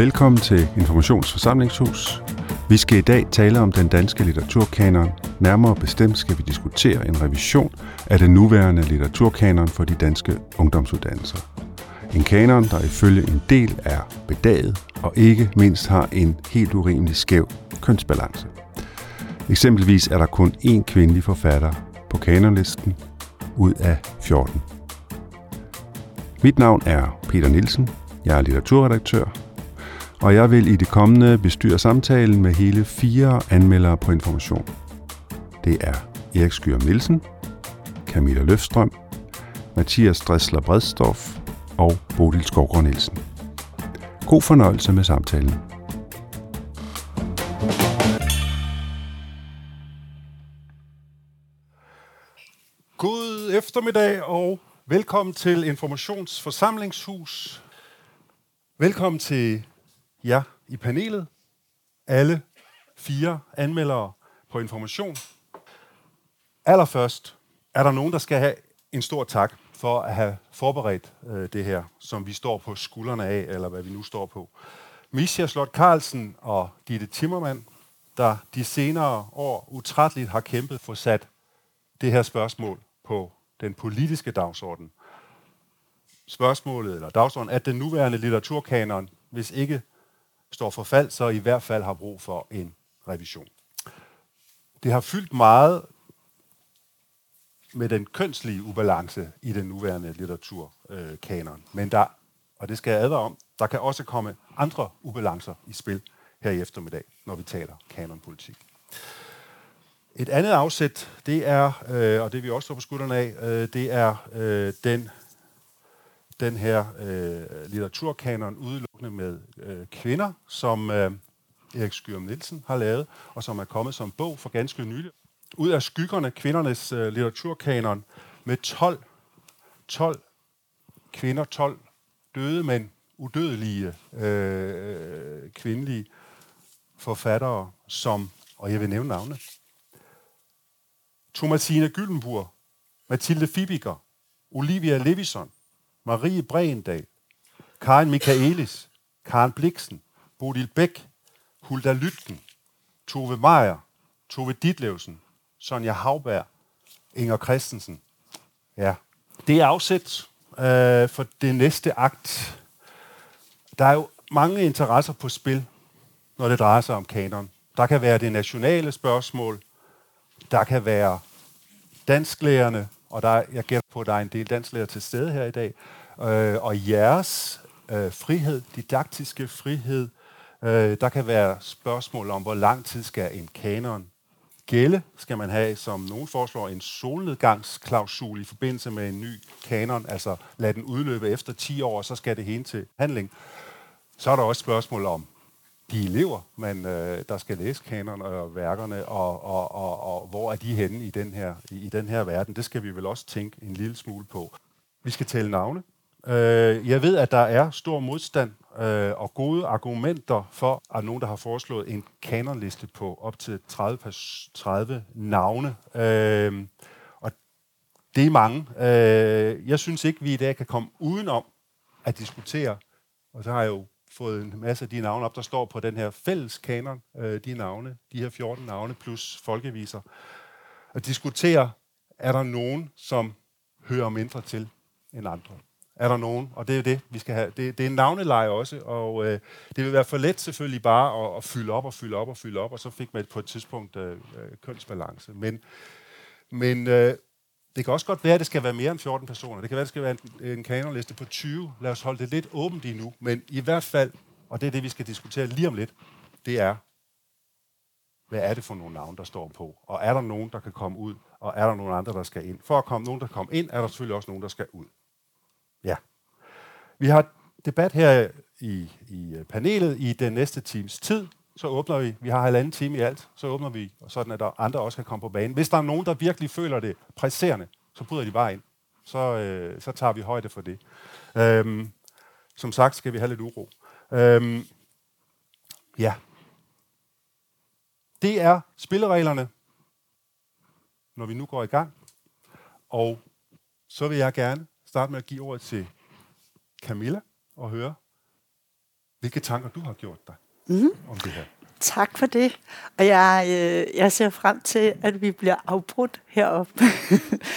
Velkommen til Informationsforsamlingshus. Vi skal i dag tale om den danske litteraturkanon. Nærmere bestemt skal vi diskutere en revision af den nuværende litteraturkanon for de danske ungdomsuddannelser. En kanon, der ifølge en del er bedaget og ikke mindst har en helt urimelig skæv kønsbalance. Eksempelvis er der kun én kvindelig forfatter på kanonlisten ud af 14. Mit navn er Peter Nielsen. Jeg er litteraturredaktør, og jeg vil i det kommende bestyre samtalen med hele fire anmeldere på information. Det er Erik Skyr Nielsen, Camilla Løfstrøm, Mathias Dressler Bredstorff og Bodil Skovgaard Nielsen. God fornøjelse med samtalen. God eftermiddag og velkommen til Informationsforsamlingshus. Velkommen til jer i panelet, alle fire anmeldere på Information. Allerførst er der nogen, der skal have en stor tak for at have forberedt øh, det her, som vi står på skuldrene af, eller hvad vi nu står på. Misha Slot Carlsen og Ditte Timmermann, der de senere år utrætteligt har kæmpet for sat det her spørgsmål på den politiske dagsorden. Spørgsmålet, eller dagsordenen, at den nuværende litteraturkanon, hvis ikke står for fald, så i hvert fald har brug for en revision. Det har fyldt meget med den kønslige ubalance i den nuværende litteraturkanon. Men der, og det skal jeg advare om, der kan også komme andre ubalancer i spil her i eftermiddag, når vi taler kanonpolitik. Et andet afsæt, det er, øh, og det vi også står på skuldrene af, øh, det er øh, den, den her øh, litteraturkanon udelukkende med øh, kvinder, som øh, Erik Skyrum Nielsen har lavet, og som er kommet som bog for ganske nylig. Ud af skyggerne, kvindernes øh, litteraturkanon, med 12, 12 kvinder, 12 døde, men udødelige øh, kvindelige forfattere, som, og jeg vil nævne navne, Thomasine Gyllenburg, Mathilde Fibiger, Olivia Levison, Marie Breendal, Karen Michaelis, Karen Bliksen, Bodil Bæk, Hulda Lytken, Tove Meier, Tove Ditlevsen, Sonja Havberg, Inger Christensen. Ja, det er afsæt øh, for det næste akt. Der er jo mange interesser på spil, når det drejer sig om kanon. Der kan være det nationale spørgsmål, der kan være dansklærerne, og der, jeg gætter på, at der er en del danslærer til stede her i dag, øh, og jeres øh, frihed, didaktiske frihed. Øh, der kan være spørgsmål om, hvor lang tid skal en kanon gælde? Skal man have, som nogen foreslår, en solnedgangsklausul i forbindelse med en ny kanon, altså lad den udløbe efter 10 år, og så skal det hen til handling. Så er der også spørgsmål om de elever, man, øh, der skal læse kanon og værkerne, og, og, og, og hvor er de henne i den, her, i, i den her verden. Det skal vi vel også tænke en lille smule på. Vi skal tælle navne. Øh, jeg ved, at der er stor modstand øh, og gode argumenter for, at nogen, der har foreslået en kanonliste på op til 30, 30 navne. Øh, og det er mange. Øh, jeg synes ikke, vi i dag kan komme udenom at diskutere, og så har jeg jo fået en masse af de navne op, der står på den her fælles kanon, øh, de navne, de her 14 navne plus folkeviser, at diskutere, er der nogen, som hører mindre til end andre? Er der nogen? Og det er det, vi skal have. Det, det er en navneleje også, og øh, det vil være for let selvfølgelig bare at, at fylde op og fylde op og fylde op, og så fik man på et tidspunkt øh, øh kønsbalance. Men, men øh, det kan også godt være, at det skal være mere end 14 personer. Det kan være, at det skal være en, en kanonliste på 20. Lad os holde det lidt åbent lige nu. Men i hvert fald, og det er det, vi skal diskutere lige om lidt, det er, hvad er det for nogle navne, der står på? Og er der nogen, der kan komme ud? Og er der nogen andre, der skal ind? For at komme nogen, der kommer ind, er der selvfølgelig også nogen, der skal ud. Ja. Vi har debat her i, i øh, panelet i den næste times tid så åbner vi. Vi har halvanden time i alt. Så åbner vi, sådan at der andre også kan komme på banen. Hvis der er nogen, der virkelig føler det presserende, så bryder de bare ind. Så, øh, så tager vi højde for det. Øhm, som sagt skal vi have lidt uro. Øhm, ja. Det er spillereglerne, når vi nu går i gang. Og så vil jeg gerne starte med at give ordet til Camilla og høre, hvilke tanker du har gjort dig mm. om det her. Tak for det. Og jeg, øh, jeg ser frem til, at vi bliver afbrudt heroppe.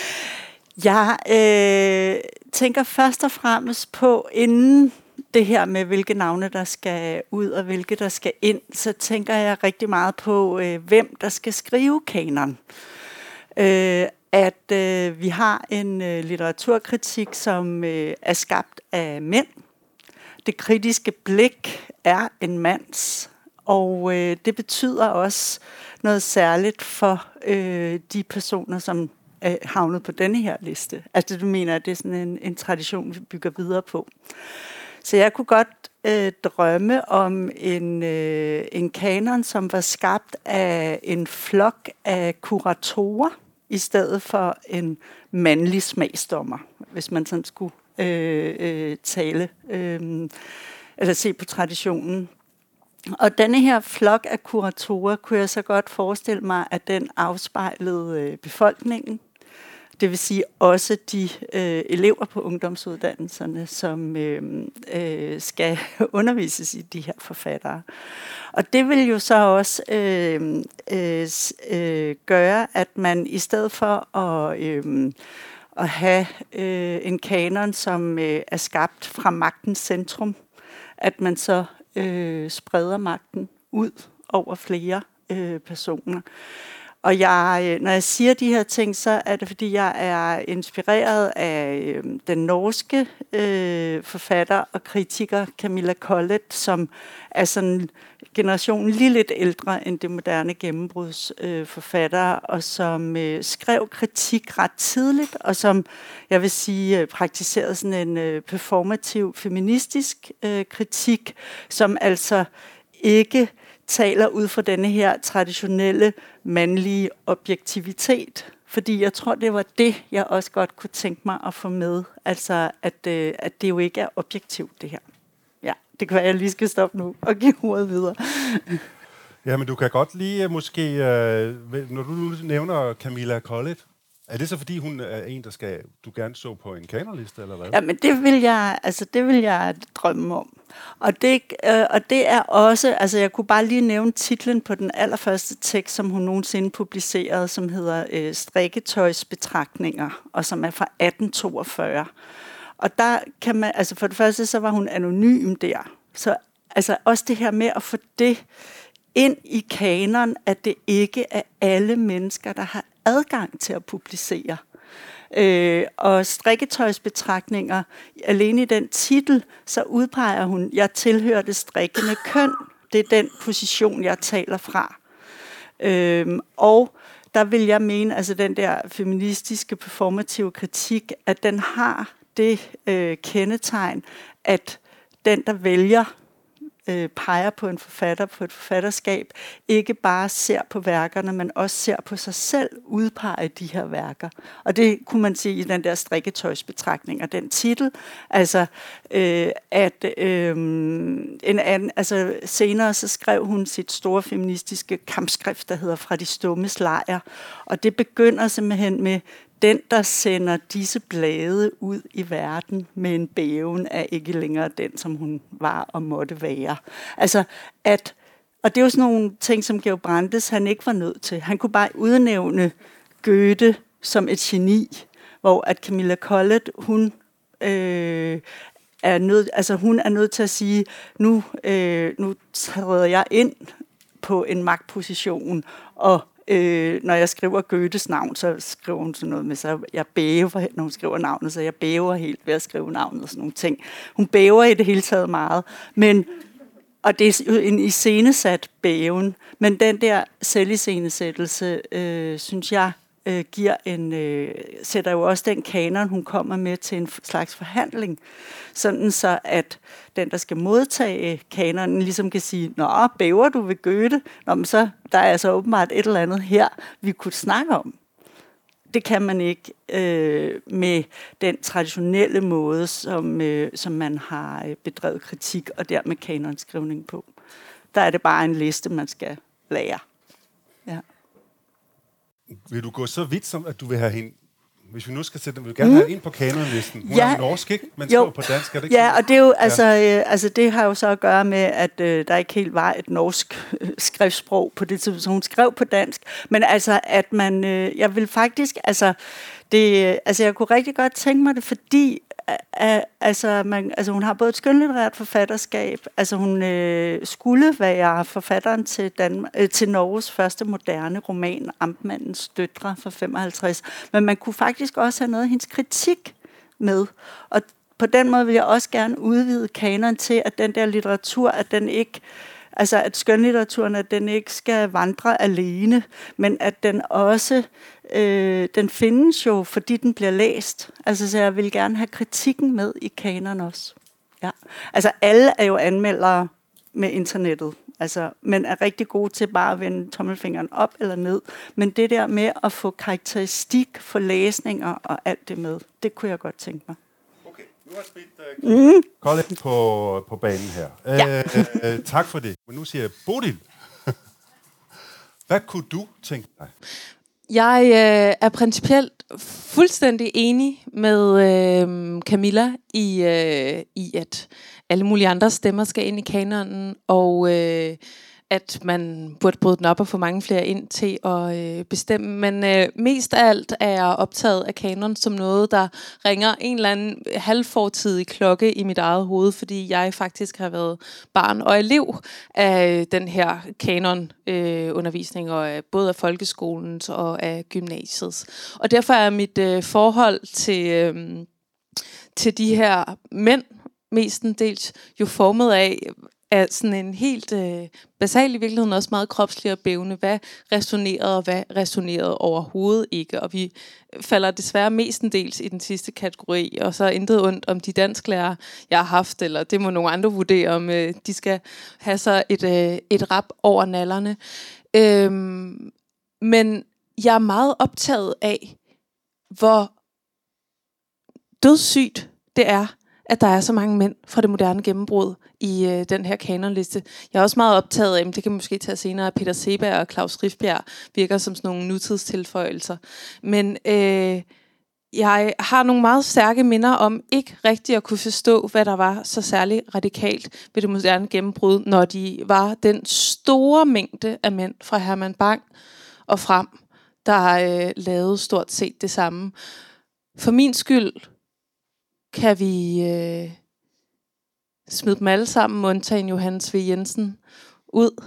jeg øh, tænker først og fremmest på, inden det her med, hvilke navne der skal ud og hvilke der skal ind, så tænker jeg rigtig meget på, øh, hvem der skal skrive kanon. Øh, at øh, vi har en øh, litteraturkritik, som øh, er skabt af mænd. Det kritiske blik er en mands, og øh, det betyder også noget særligt for øh, de personer, som er havnet på denne her liste. Altså du mener, at det er sådan en, en tradition, vi bygger videre på. Så jeg kunne godt øh, drømme om en, øh, en kanon, som var skabt af en flok af kuratorer, i stedet for en mandlig smagsdommer, hvis man sådan skulle øh, øh, tale, øh, eller se på traditionen. Og denne her flok af kuratorer kunne jeg så godt forestille mig, at den afspejlede øh, befolkningen, det vil sige også de øh, elever på ungdomsuddannelserne, som øh, øh, skal undervises i de her forfattere. Og det vil jo så også øh, øh, øh, gøre, at man i stedet for at, øh, at have øh, en kanon, som øh, er skabt fra magtens centrum, at man så øh, spreder magten ud over flere øh, personer. Og jeg, øh, når jeg siger de her ting, så er det, fordi jeg er inspireret af øh, den norske øh, forfatter og kritiker Camilla Collett, som er sådan generationen lige lidt ældre end det moderne gennembrudsforfatter, øh, og som øh, skrev kritik ret tidligt, og som, jeg vil sige, øh, praktiserede sådan en øh, performativ feministisk øh, kritik, som altså ikke taler ud fra denne her traditionelle mandlige objektivitet. Fordi jeg tror, det var det, jeg også godt kunne tænke mig at få med. Altså, at, øh, at det jo ikke er objektivt, det her. Ja, det kan være, jeg lige skal stoppe nu og give ordet videre. Ja, men du kan godt lige øh, måske, øh, når du nu nævner Camilla Collett, er det så fordi, hun er en, der skal, du gerne så på en kanerliste, eller hvad? Ja, men det vil jeg, altså, det vil jeg drømme om. Og det, øh, og det er også, altså jeg kunne bare lige nævne titlen på den allerførste tekst, som hun nogensinde publicerede, som hedder øh, Strikketøjsbetragtninger, og som er fra 1842. Og der kan man, altså for det første, så var hun anonym der. Så altså også det her med at få det ind i kanon, at det ikke er alle mennesker, der har adgang til at publicere. Øh, og strikketøjsbetragtninger, alene i den titel, så udpeger hun, jeg tilhører det strikkende køn. Det er den position, jeg taler fra. Øh, og der vil jeg mene, altså den der feministiske performative kritik, at den har det øh, kendetegn, at den, der vælger øh, peger på en forfatter, på et forfatterskab, ikke bare ser på værkerne, men også ser på sig selv udpege de her værker. Og det kunne man sige i den der strikketøjsbetragtning og den titel, altså øh, at øh, en anden, altså senere så skrev hun sit store feministiske kampskrift, der hedder Fra de stummes lejr, og det begynder simpelthen med den, der sender disse blade ud i verden med en bæven, er ikke længere den, som hun var og måtte være. Altså, at, og det er jo sådan nogle ting, som Georg Brandes han ikke var nødt til. Han kunne bare udnævne Goethe som et geni, hvor at Camilla Collett, hun øh, er nødt, altså hun er nødt til at sige, nu, øh, nu træder jeg ind på en magtposition, og Øh, når jeg skriver Goethes navn, så skriver hun sådan noget med, så jeg bæver, når hun skriver navnet, så jeg bæver helt ved at skrive navnet og sådan nogle ting. Hun bæver i det hele taget meget, men, og det er en iscenesat bæven, men den der selviscenesættelse, øh, synes jeg, øh, giver en, øh, sætter jo også den kanon, hun kommer med til en slags forhandling. Sådan så, at den, der skal modtage kanonen, ligesom kan sige, Nå, bæver du ved Goethe? Nå, men så der er altså åbenbart et eller andet her, vi kunne snakke om. Det kan man ikke øh, med den traditionelle måde, som, øh, som man har øh, bedrevet kritik og dermed kanonskrivning på. Der er det bare en liste, man skal lære. Ja vil du gå så vidt som, at du vil have hende hvis vi nu skal sætte den, vi vil gerne mm. have ind på kanonlisten. Hun Ja. er norsk, ikke? Men skriver på dansk, er det ikke Ja, og det er jo, altså, øh, altså, det har jo så at gøre med, at øh, der ikke helt var et norsk øh, skriftsprog på det tidspunkt, så hun skrev på dansk. Men altså, at man, øh, jeg vil faktisk, altså, det, øh, altså, jeg kunne rigtig godt tænke mig det, fordi altså, man, altså, hun har både et skønlitterært forfatterskab, altså hun øh, skulle være forfatteren til, Danmark, øh, til Norges første moderne roman, Amtmandens døtre fra 55, men man kunne faktisk også have noget af hendes kritik med. Og på den måde vil jeg også gerne udvide kanon til, at den der litteratur, at den ikke, altså at skønlitteraturen, at den ikke skal vandre alene, men at den også, øh, den findes jo, fordi den bliver læst. Altså så jeg vil gerne have kritikken med i kanon også. Ja. Altså alle er jo anmeldere med internettet, altså, men er rigtig gode til bare at vende tommelfingeren op eller ned. Men det der med at få karakteristik for læsninger og alt det med, det kunne jeg godt tænke mig. Nu har smidt uh, mm. Colin på, på banen her. Ja. Øh, øh, tak for det. Men nu siger jeg, Bodil, hvad kunne du tænke dig? Jeg øh, er principielt fuldstændig enig med øh, Camilla i, øh, i, at alle mulige andre stemmer skal ind i kanonen, og øh, at man burde bryde den op og få mange flere ind til at øh, bestemme. Men øh, mest af alt er jeg optaget af kanon som noget, der ringer en eller anden halvfortidig klokke i mit eget hoved, fordi jeg faktisk har været barn og elev af den her kanon-undervisning, øh, og af, både af folkeskolens og af gymnasiets. Og derfor er mit øh, forhold til, øh, til de her mænd, mestendels jo formet af, er sådan en helt øh, basal, i virkeligheden også meget kropslig og bævende, hvad resonerede og hvad resonerede overhovedet ikke. Og vi falder desværre mestendels i den sidste kategori, og så intet ondt om de dansklærer, jeg har haft, eller det må nogle andre vurdere, om øh, de skal have så et, øh, et rap over nallerne. Øhm, men jeg er meget optaget af, hvor dødssygt det er, at der er så mange mænd fra det moderne gennembrud i øh, den her kanonliste. Jeg er også meget optaget af, det kan måske tage senere, at Peter Seberg og Claus Rifbjerg virker som sådan nogle nutidstilføjelser. Men øh, jeg har nogle meget stærke minder om ikke rigtig at kunne forstå, hvad der var så særligt radikalt ved det moderne gennembrud, når de var den store mængde af mænd fra Herman Bang og frem, der øh, lavede stort set det samme. For min skyld kan vi øh, smide dem alle sammen, undtagen Johannes V. Jensen, ud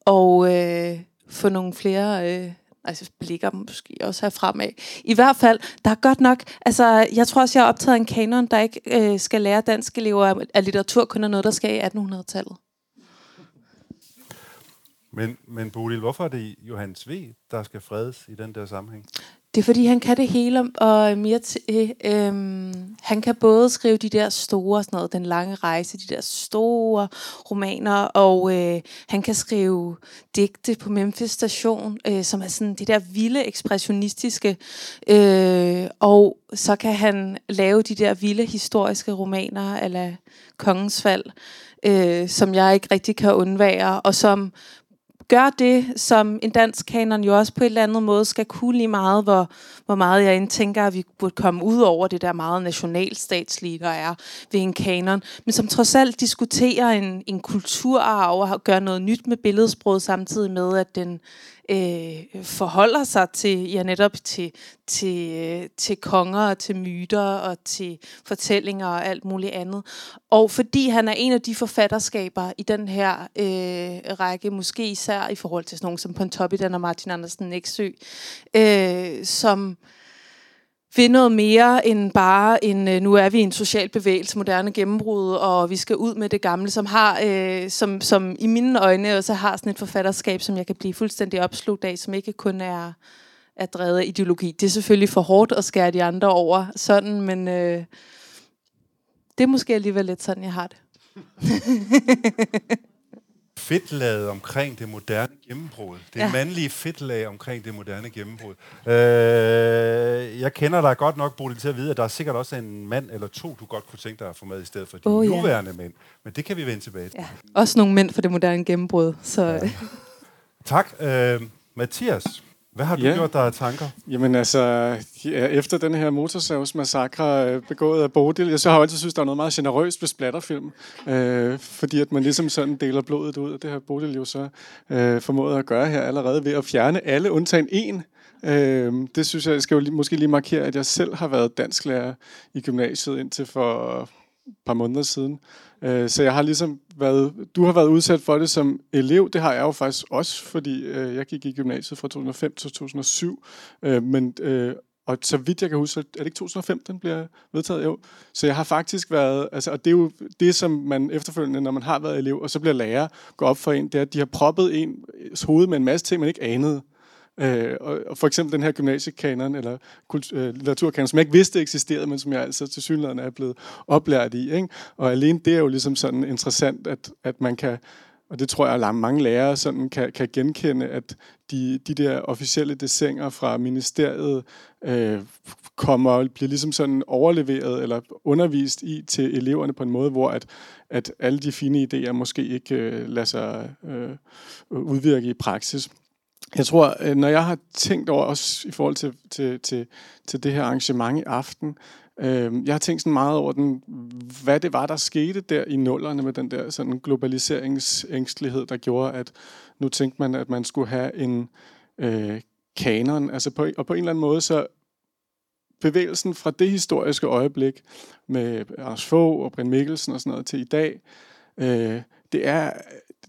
og øh, få nogle flere øh, altså blikker måske også her fremad. I hvert fald, der er godt nok, altså jeg tror også, jeg har optaget en kanon, der ikke øh, skal lære danske elever, at litteratur kun er noget, der skal i 1800-tallet. Men, men Bodil, hvorfor er det Johannes V., der skal fredes i den der sammenhæng? Det er fordi, han kan det hele, og mere til, øh, øhm, han kan både skrive de der store, sådan noget, Den lange rejse, de der store romaner, og øh, han kan skrive digte på Memphis station, øh, som er sådan det der vilde ekspressionistiske, øh, og så kan han lave de der vilde historiske romaner, eller Kongens Fald, øh, som jeg ikke rigtig kan undvære, og som gør det, som en dansk kanon jo også på et eller andet måde skal kunne lige meget, hvor, hvor meget jeg indtænker, at vi burde komme ud over det der meget nationalstatslige, der er ved en kanon, men som trods alt diskuterer en, en kulturarv og gør noget nyt med billedsproget, samtidig med, at den øh, forholder sig til, ja netop til, til, øh, til konger og til myter og til fortællinger og alt muligt andet. Og fordi han er en af de forfatterskaber i den her øh, række, måske især i forhold til sådan nogen som Pontoppidan og Martin Andersen Næksø, øh, som vil noget mere end bare en, øh, nu er vi en social bevægelse, moderne gennembrud, og vi skal ud med det gamle, som har, øh, som, som i mine øjne også har sådan et forfatterskab, som jeg kan blive fuldstændig opslugt af, som ikke kun er, er drevet af ideologi. Det er selvfølgelig for hårdt at skære de andre over sådan, men øh, det er måske alligevel lidt sådan, jeg har det. Fedtlaget omkring det moderne gennembrud. Det Ja. ja. mandlige fedtlag omkring det moderne gennembrud. Øh, jeg kender dig godt nok, Bodil, til at vide, at der er sikkert også en mand eller to, du godt kunne tænke dig at få med i stedet for de oh, ja. nuværende mænd. Men det kan vi vende tilbage til. Ja. Også nogle mænd for det moderne gennembrud. Så ja. Tak. Øh, Mathias, Hvad har du Ja. gjort dig af tanker? Jamen altså, ja, efter den her motorsavsmassakre øh, begået af Bodil, så har jeg altid synes, der er noget meget generøst ved splatterfilm, øh, fordi at man ligesom sådan deler blodet ud, og det har Bodil jo så øh, formået at gøre her allerede ved at fjerne alle undtagen en. Øh, det synes jeg, jeg skal jo lige, måske lige markere, at jeg selv har været dansklærer i gymnasiet indtil for par måneder siden. Øh, så jeg har ligesom været, du har været udsat for det som elev, det har jeg jo faktisk også, fordi øh, jeg gik i gymnasiet fra 2005 til 2007, øh, men øh, og så vidt jeg kan huske, er det ikke 2005, den bliver vedtaget? Jo. Så jeg har faktisk været, altså, og det er jo det, som man efterfølgende, når man har været elev, og så bliver lærer, går op for en, det er, at de har proppet ens hoved med en masse ting, man ikke anede. Øh, og, og for eksempel den her gymnasiekanon, eller kultur, øh, litteraturkanon, som jeg ikke vidste eksisterede, men som jeg altså til synligheden er blevet oplært i. Ikke? Og alene det er jo ligesom sådan interessant, at, at man kan, og det tror jeg, at mange lærere sådan kan, kan genkende, at de, de der officielle dessinger fra ministeriet øh, kommer bliver ligesom sådan overleveret eller undervist i til eleverne på en måde, hvor at, at alle de fine idéer måske ikke øh, lader sig øh, udvirke i praksis. Jeg tror, øh, når jeg har tænkt over også i forhold til, til, til, til det her arrangement i aften, øh, jeg har tænkt sådan meget over, den, hvad det var, der skete der i nullerne med den der sådan globaliseringsängstelighed, der gjorde, at nu tænkte man, at man skulle have en øh, kanon. Altså på, og på en eller anden måde, så bevægelsen fra det historiske øjeblik med Anders Fogh og Brian Mikkelsen og sådan noget til i dag, øh, det er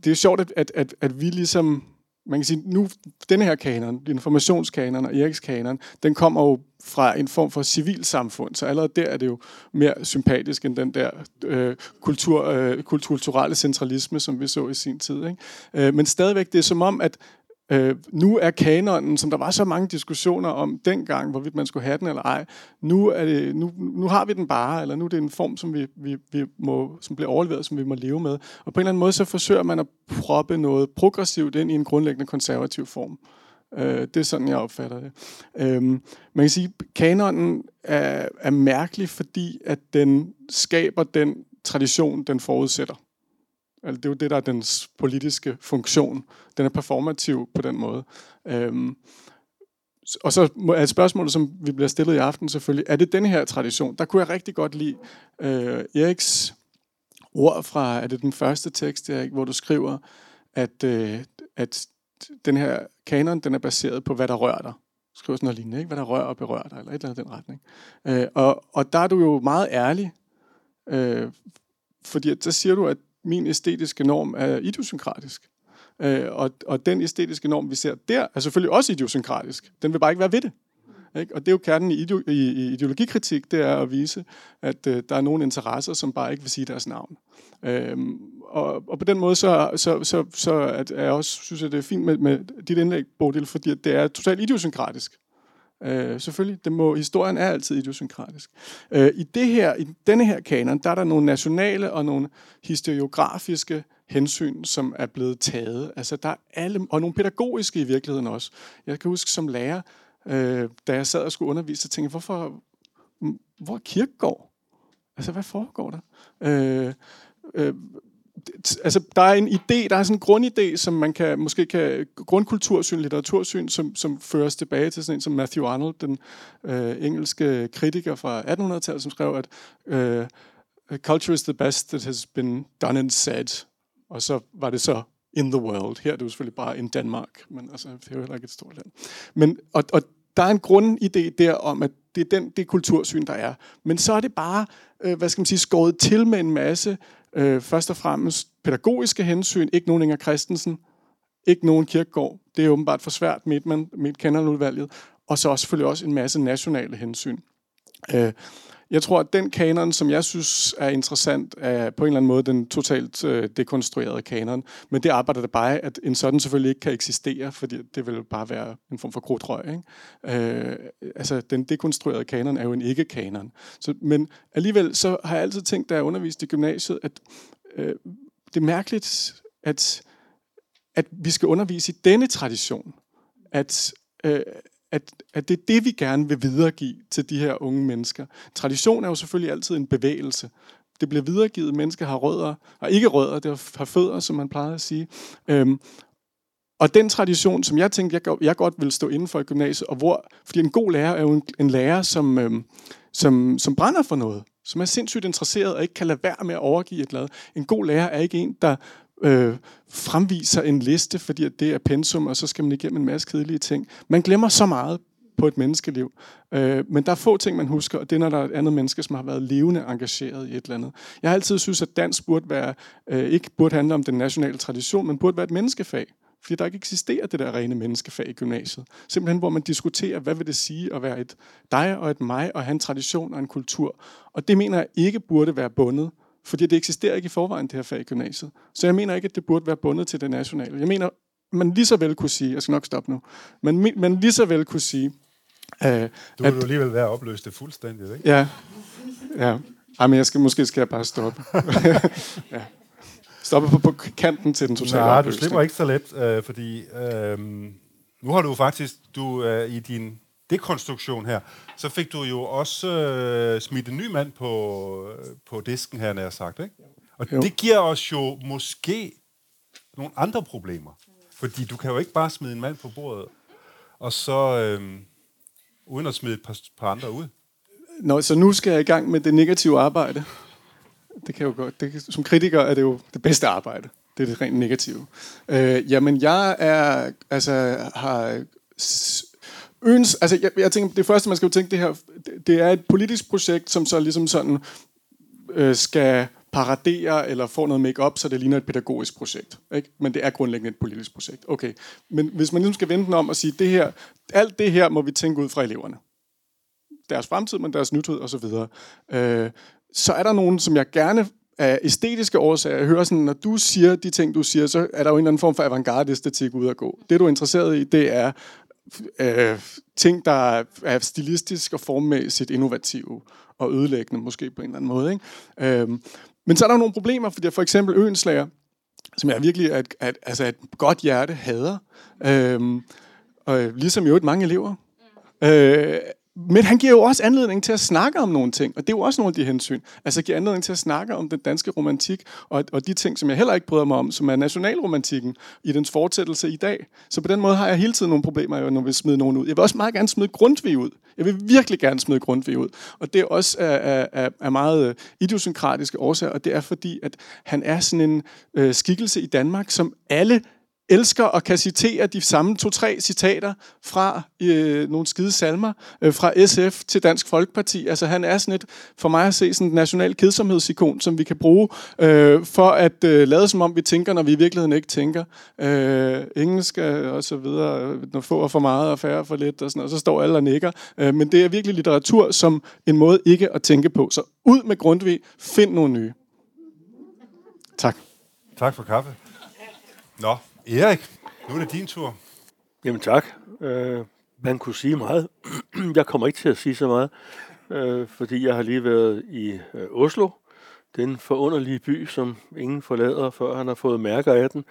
det er sjovt, at, at, at, at vi ligesom man kan sige, nu, denne her kanon, informationskanon og Erikskanon, den kommer jo fra en form for civilsamfund, så allerede der er det jo mere sympatisk end den der øh, kultur, øh, kulturelle centralisme, som vi så i sin tid. Ikke? Øh, men stadigvæk, det er som om, at Øh, nu er kanonen, som der var så mange diskussioner om dengang, hvorvidt man skulle have den eller ej, nu, er det, nu, nu har vi den bare, eller nu er det en form, som, vi, vi, vi må, som bliver overleveret, som vi må leve med. Og på en eller anden måde, så forsøger man at proppe noget progressivt ind i en grundlæggende konservativ form. Øh, det er sådan, jeg opfatter det. Øh, man kan sige, at kanonen er, er mærkelig, fordi at den skaber den tradition, den forudsætter. Altså, det er jo det, der er dens politiske funktion. Den er performativ på den måde. Øhm, og så er et spørgsmål, som vi bliver stillet i aften selvfølgelig, er det den her tradition? Der kunne jeg rigtig godt lide øh, Eriks ord fra, er det den første tekst, Erik, hvor du skriver, at, øh, at den her kanon, den er baseret på, hvad der rører dig. Du skriver sådan noget lignende, ikke? Hvad der rører og berører dig, eller et eller andet i den retning. Øh, og, og der er du jo meget ærlig, øh, fordi så siger du, at min æstetiske norm er idiosynkratisk. Øh, og, og den æstetiske norm, vi ser der, er selvfølgelig også idiosynkratisk. Den vil bare ikke være ved det. Ikke? Og det er jo kernen i, ideo- i, i ideologikritik, det er at vise, at øh, der er nogle interesser, som bare ikke vil sige deres navn. Øhm, og, og på den måde, så, så, så, så at, er jeg også, synes jeg, det er fint med, med dit indlæg, Bodil, fordi det er totalt idiosynkratisk. Øh, selvfølgelig, det må, historien er altid idiosynkratisk. Øh, I det her, i denne her kanon, der er der nogle nationale og nogle historiografiske hensyn, som er blevet taget. Altså, der er alle, og nogle pædagogiske i virkeligheden også. Jeg kan huske som lærer, øh, da jeg sad og skulle undervise, så tænkte jeg, hvorfor, hvor er kirkegård? Altså, hvad foregår der? Øh, øh, altså, der er en idé, der er sådan en grundidé, som man kan, måske kan, grundkultursyn, litteratursyn, som, som føres tilbage til sådan en som Matthew Arnold, den øh, engelske kritiker fra 1800-tallet, som skrev, at øh, culture is the best that has been done and said. Og så var det så in the world. Her er det jo selvfølgelig bare in Danmark, men altså, det er jo heller ikke et stort land. Men, og, og der er en grundidé der om, at det er den, det kultursyn, der er. Men så er det bare, øh, hvad skal man sige, skåret til med en masse, øh, først og fremmest pædagogiske hensyn, ikke nogen Inger Christensen, ikke nogen kirkegård. Det er åbenbart for svært med, man, med kanonudvalget. Og så også selvfølgelig også en masse nationale hensyn. Øh, jeg tror, at den kanon, som jeg synes er interessant, er på en eller anden måde den totalt øh, dekonstruerede kanon. Men det arbejder der bare, at en sådan selvfølgelig ikke kan eksistere, fordi det vil bare være en form for krudtrøg. Ikke? Øh, altså, den dekonstruerede kanon er jo en ikke-kanon. Så, men alligevel så har jeg altid tænkt, da jeg underviste i gymnasiet, at øh, det er mærkeligt, at, at vi skal undervise i denne tradition. At, øh, at, at det er det, vi gerne vil videregive til de her unge mennesker. Tradition er jo selvfølgelig altid en bevægelse. Det bliver videregivet, mennesker har rødder, og ikke rødder, det har fødder, som man plejer at sige. Øhm, og den tradition, som jeg tænkte, jeg, jeg godt vil stå inden for i gymnasiet, og hvor, fordi en god lærer er jo en, en lærer, som, øhm, som, som brænder for noget, som er sindssygt interesseret og ikke kan lade være med at overgive et lad. En god lærer er ikke en, der øh, fremviser en liste, fordi at det er pensum, og så skal man igennem en masse kedelige ting. Man glemmer så meget på et menneskeliv. Øh, men der er få ting, man husker, og det er, når der er et andet menneske, som har været levende engageret i et eller andet. Jeg har altid synes, at dans burde være, øh, ikke burde handle om den nationale tradition, men burde være et menneskefag. Fordi der ikke eksisterer det der rene menneskefag i gymnasiet. Simpelthen, hvor man diskuterer, hvad vil det sige at være et dig og et mig, og have en tradition og en kultur. Og det mener jeg ikke burde være bundet fordi det eksisterer ikke i forvejen, det her fag i gymnasiet. Så jeg mener ikke, at det burde være bundet til det nationale. Jeg mener, man lige så vel kunne sige, jeg skal nok stoppe nu, men man lige så vel kunne sige, uh, du vil jo alligevel være opløst det fuldstændigt, ikke? Ja, ja. Ej, men jeg skal, måske skal jeg bare stoppe. ja. Stoppe på, på kanten til den totale Nej, du slipper ikke så let, øh, fordi øh, nu har du faktisk du øh, i din dekonstruktion her, så fik du jo også øh, smidt en ny mand på, øh, på disken her, nær sagt, ikke? Og jo. det giver os jo måske nogle andre problemer. Fordi du kan jo ikke bare smide en mand på bordet, og så øh, uden at smide et par, par andre ud. Nå, så nu skal jeg i gang med det negative arbejde. Det kan jo godt. Det, som kritiker er det jo det bedste arbejde. Det er det rent negative. Øh, jamen, jeg er, altså, har øns, altså jeg, jeg tænker, det første, man skal jo tænke, det her, det, det er et politisk projekt, som så ligesom sådan øh, skal paradere eller få noget make-up, så det ligner et pædagogisk projekt. Ikke? Men det er grundlæggende et politisk projekt. Okay. Men hvis man ligesom skal vente den om og sige, det her, alt det her må vi tænke ud fra eleverne. Deres fremtid, men deres nytid osv. Øh, så er der nogen, som jeg gerne af æstetiske årsager. Jeg hører sådan, når du siger de ting, du siger, så er der jo en eller anden form for avantgarde-æstetik ud at gå. Det, du er interesseret i, det er øh, ting, der er stilistisk og formmæssigt innovative og ødelæggende, måske på en eller anden måde. Ikke? Øh, men så er der nogle problemer, fordi for eksempel Øenslager, som jeg virkelig er et, et, altså et godt hjerte hader, øh, og ligesom jo et mange elever, øh, men han giver jo også anledning til at snakke om nogle ting, og det er jo også nogle af de hensyn. Altså giver anledning til at snakke om den danske romantik, og, og de ting, som jeg heller ikke bryder mig om, som er nationalromantikken i dens fortsættelse i dag. Så på den måde har jeg hele tiden nogle problemer, når vi smider nogen ud. Jeg vil også meget gerne smide Grundtvig ud. Jeg vil virkelig gerne smide Grundtvig ud. Og det er også af, af, af meget øh, idiosynkratiske årsager, og det er fordi, at han er sådan en øh, skikkelse i Danmark, som alle elsker og kan citere de samme to-tre citater fra øh, nogle skide salmer øh, fra SF til Dansk Folkeparti. Altså han er sådan et, for mig at se, sådan et national kedsomhedsikon, som vi kan bruge øh, for at øh, lade som om vi tænker, når vi i virkeligheden ikke tænker. Øh, engelsk og så videre, øh, når få er for meget og færre for lidt, og, sådan, og så står alle og nikker. Øh, men det er virkelig litteratur som en måde ikke at tænke på. Så ud med Grundtvig, find nogle nye. Tak. Tak for kaffe. Nå, Erik, nu er det din tur. Jamen tak. Øh, man kunne sige meget. jeg kommer ikke til at sige så meget, øh, fordi jeg har lige været i øh, Oslo, den forunderlige by, som ingen forlader, før han har fået mærker af den.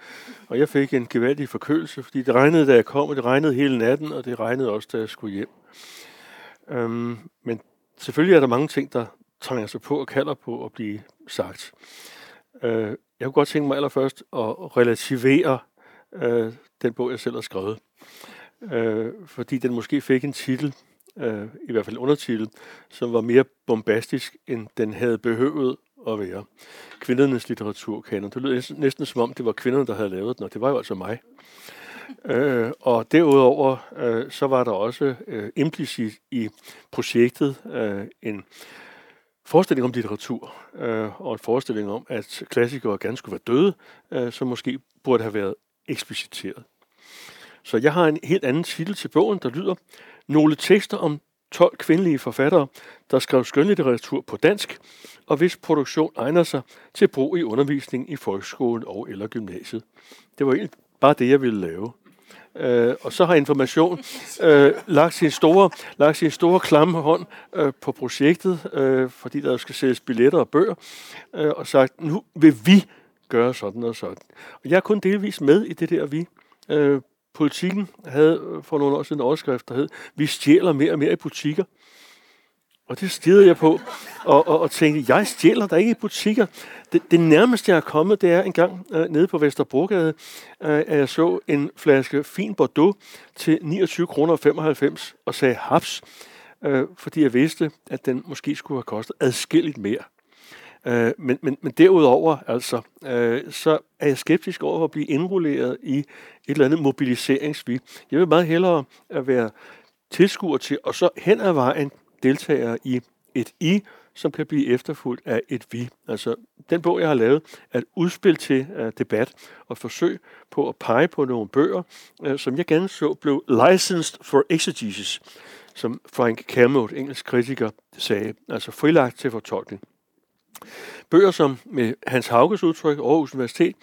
Og jeg fik en gevaldig forkølelse, fordi det regnede, da jeg kom, og det regnede hele natten, og det regnede også, da jeg skulle hjem. Øhm, men selvfølgelig er der mange ting, der trænger sig på og kalder på at blive sagt. Øh, jeg kunne godt tænke mig allerførst at relativere øh, den bog, jeg selv har skrevet. Øh, fordi den måske fik en titel, øh, i hvert fald en undertitel, som var mere bombastisk, end den havde behøvet at være. Kvindernes litteraturkanon. Det lød næsten som om, det var kvinderne, der havde lavet den, og det var jo altså mig. Øh, og derudover, øh, så var der også øh, implicit i projektet øh, en forestilling om litteratur, øh, og en forestilling om, at klassikere gerne skulle være døde, øh, som måske burde have været ekspliciteret. Så jeg har en helt anden titel til bogen, der lyder Nogle tekster om 12 kvindelige forfattere, der skrev skønlitteratur på dansk, og hvis produktion egner sig til brug i undervisning i folkeskolen og eller gymnasiet. Det var egentlig bare det, jeg ville lave. Øh, og så har Information øh, lagt, sin store, lagt sin store klamme hånd øh, på projektet, øh, fordi der skal sælges billetter og bøger, øh, og sagt, nu vil vi gøre sådan og sådan. Og jeg er kun delvis med i det der vi. Øh, politikken havde øh, for nogle år siden en overskrift, der hed, vi stjæler mere og mere i butikker. Og det stirrede jeg på. og, og, og tænkte, jeg stjæler der ikke i butikker. Det, det nærmeste, jeg er kommet, det er en gang øh, nede på Vesterbrogade, øh, at jeg så en flaske fin Bordeaux til 29,95 kroner og sagde haps, øh, fordi jeg vidste, at den måske skulle have kostet adskilligt mere. Øh, men, men, men derudover, altså, øh, så er jeg skeptisk over at blive indrulleret i et eller andet mobiliseringsvig. Jeg vil meget hellere at være tilskuer til, og så hen ad vejen deltager i et I, som kan blive efterfulgt af et vi. Altså, den bog, jeg har lavet, er et udspil til uh, debat og et forsøg på at pege på nogle bøger, uh, som jeg gerne så blev licensed for exegesis, som Frank Kermode, engelsk kritiker, sagde, altså frilagt til fortolkning. Bøger, som med Hans Hauges udtryk, Aarhus Universitet,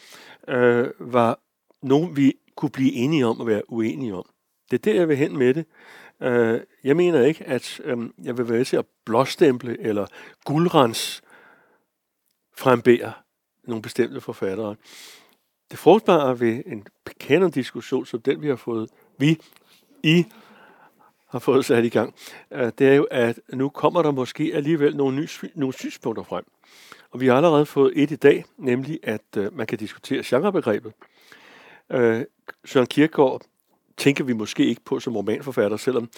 øh, var nogen, vi kunne blive enige om og være uenige om. Det er der, jeg vil hen med det. Øh, jeg mener ikke, at øh, jeg vil være til at blåstemple eller guldrens frembære nogle bestemte forfattere. Det frugtbare ved en kanondiskussion, som den vi har fået, vi i har fået sat i gang, øh, det er jo, at nu kommer der måske alligevel nogle, nye, nogle synspunkter frem. Og vi har allerede fået et i dag, nemlig at øh, man kan diskutere genrebegrebet. Øh, Søren Kierkegaard tænker vi måske ikke på som romanforfatter, selvom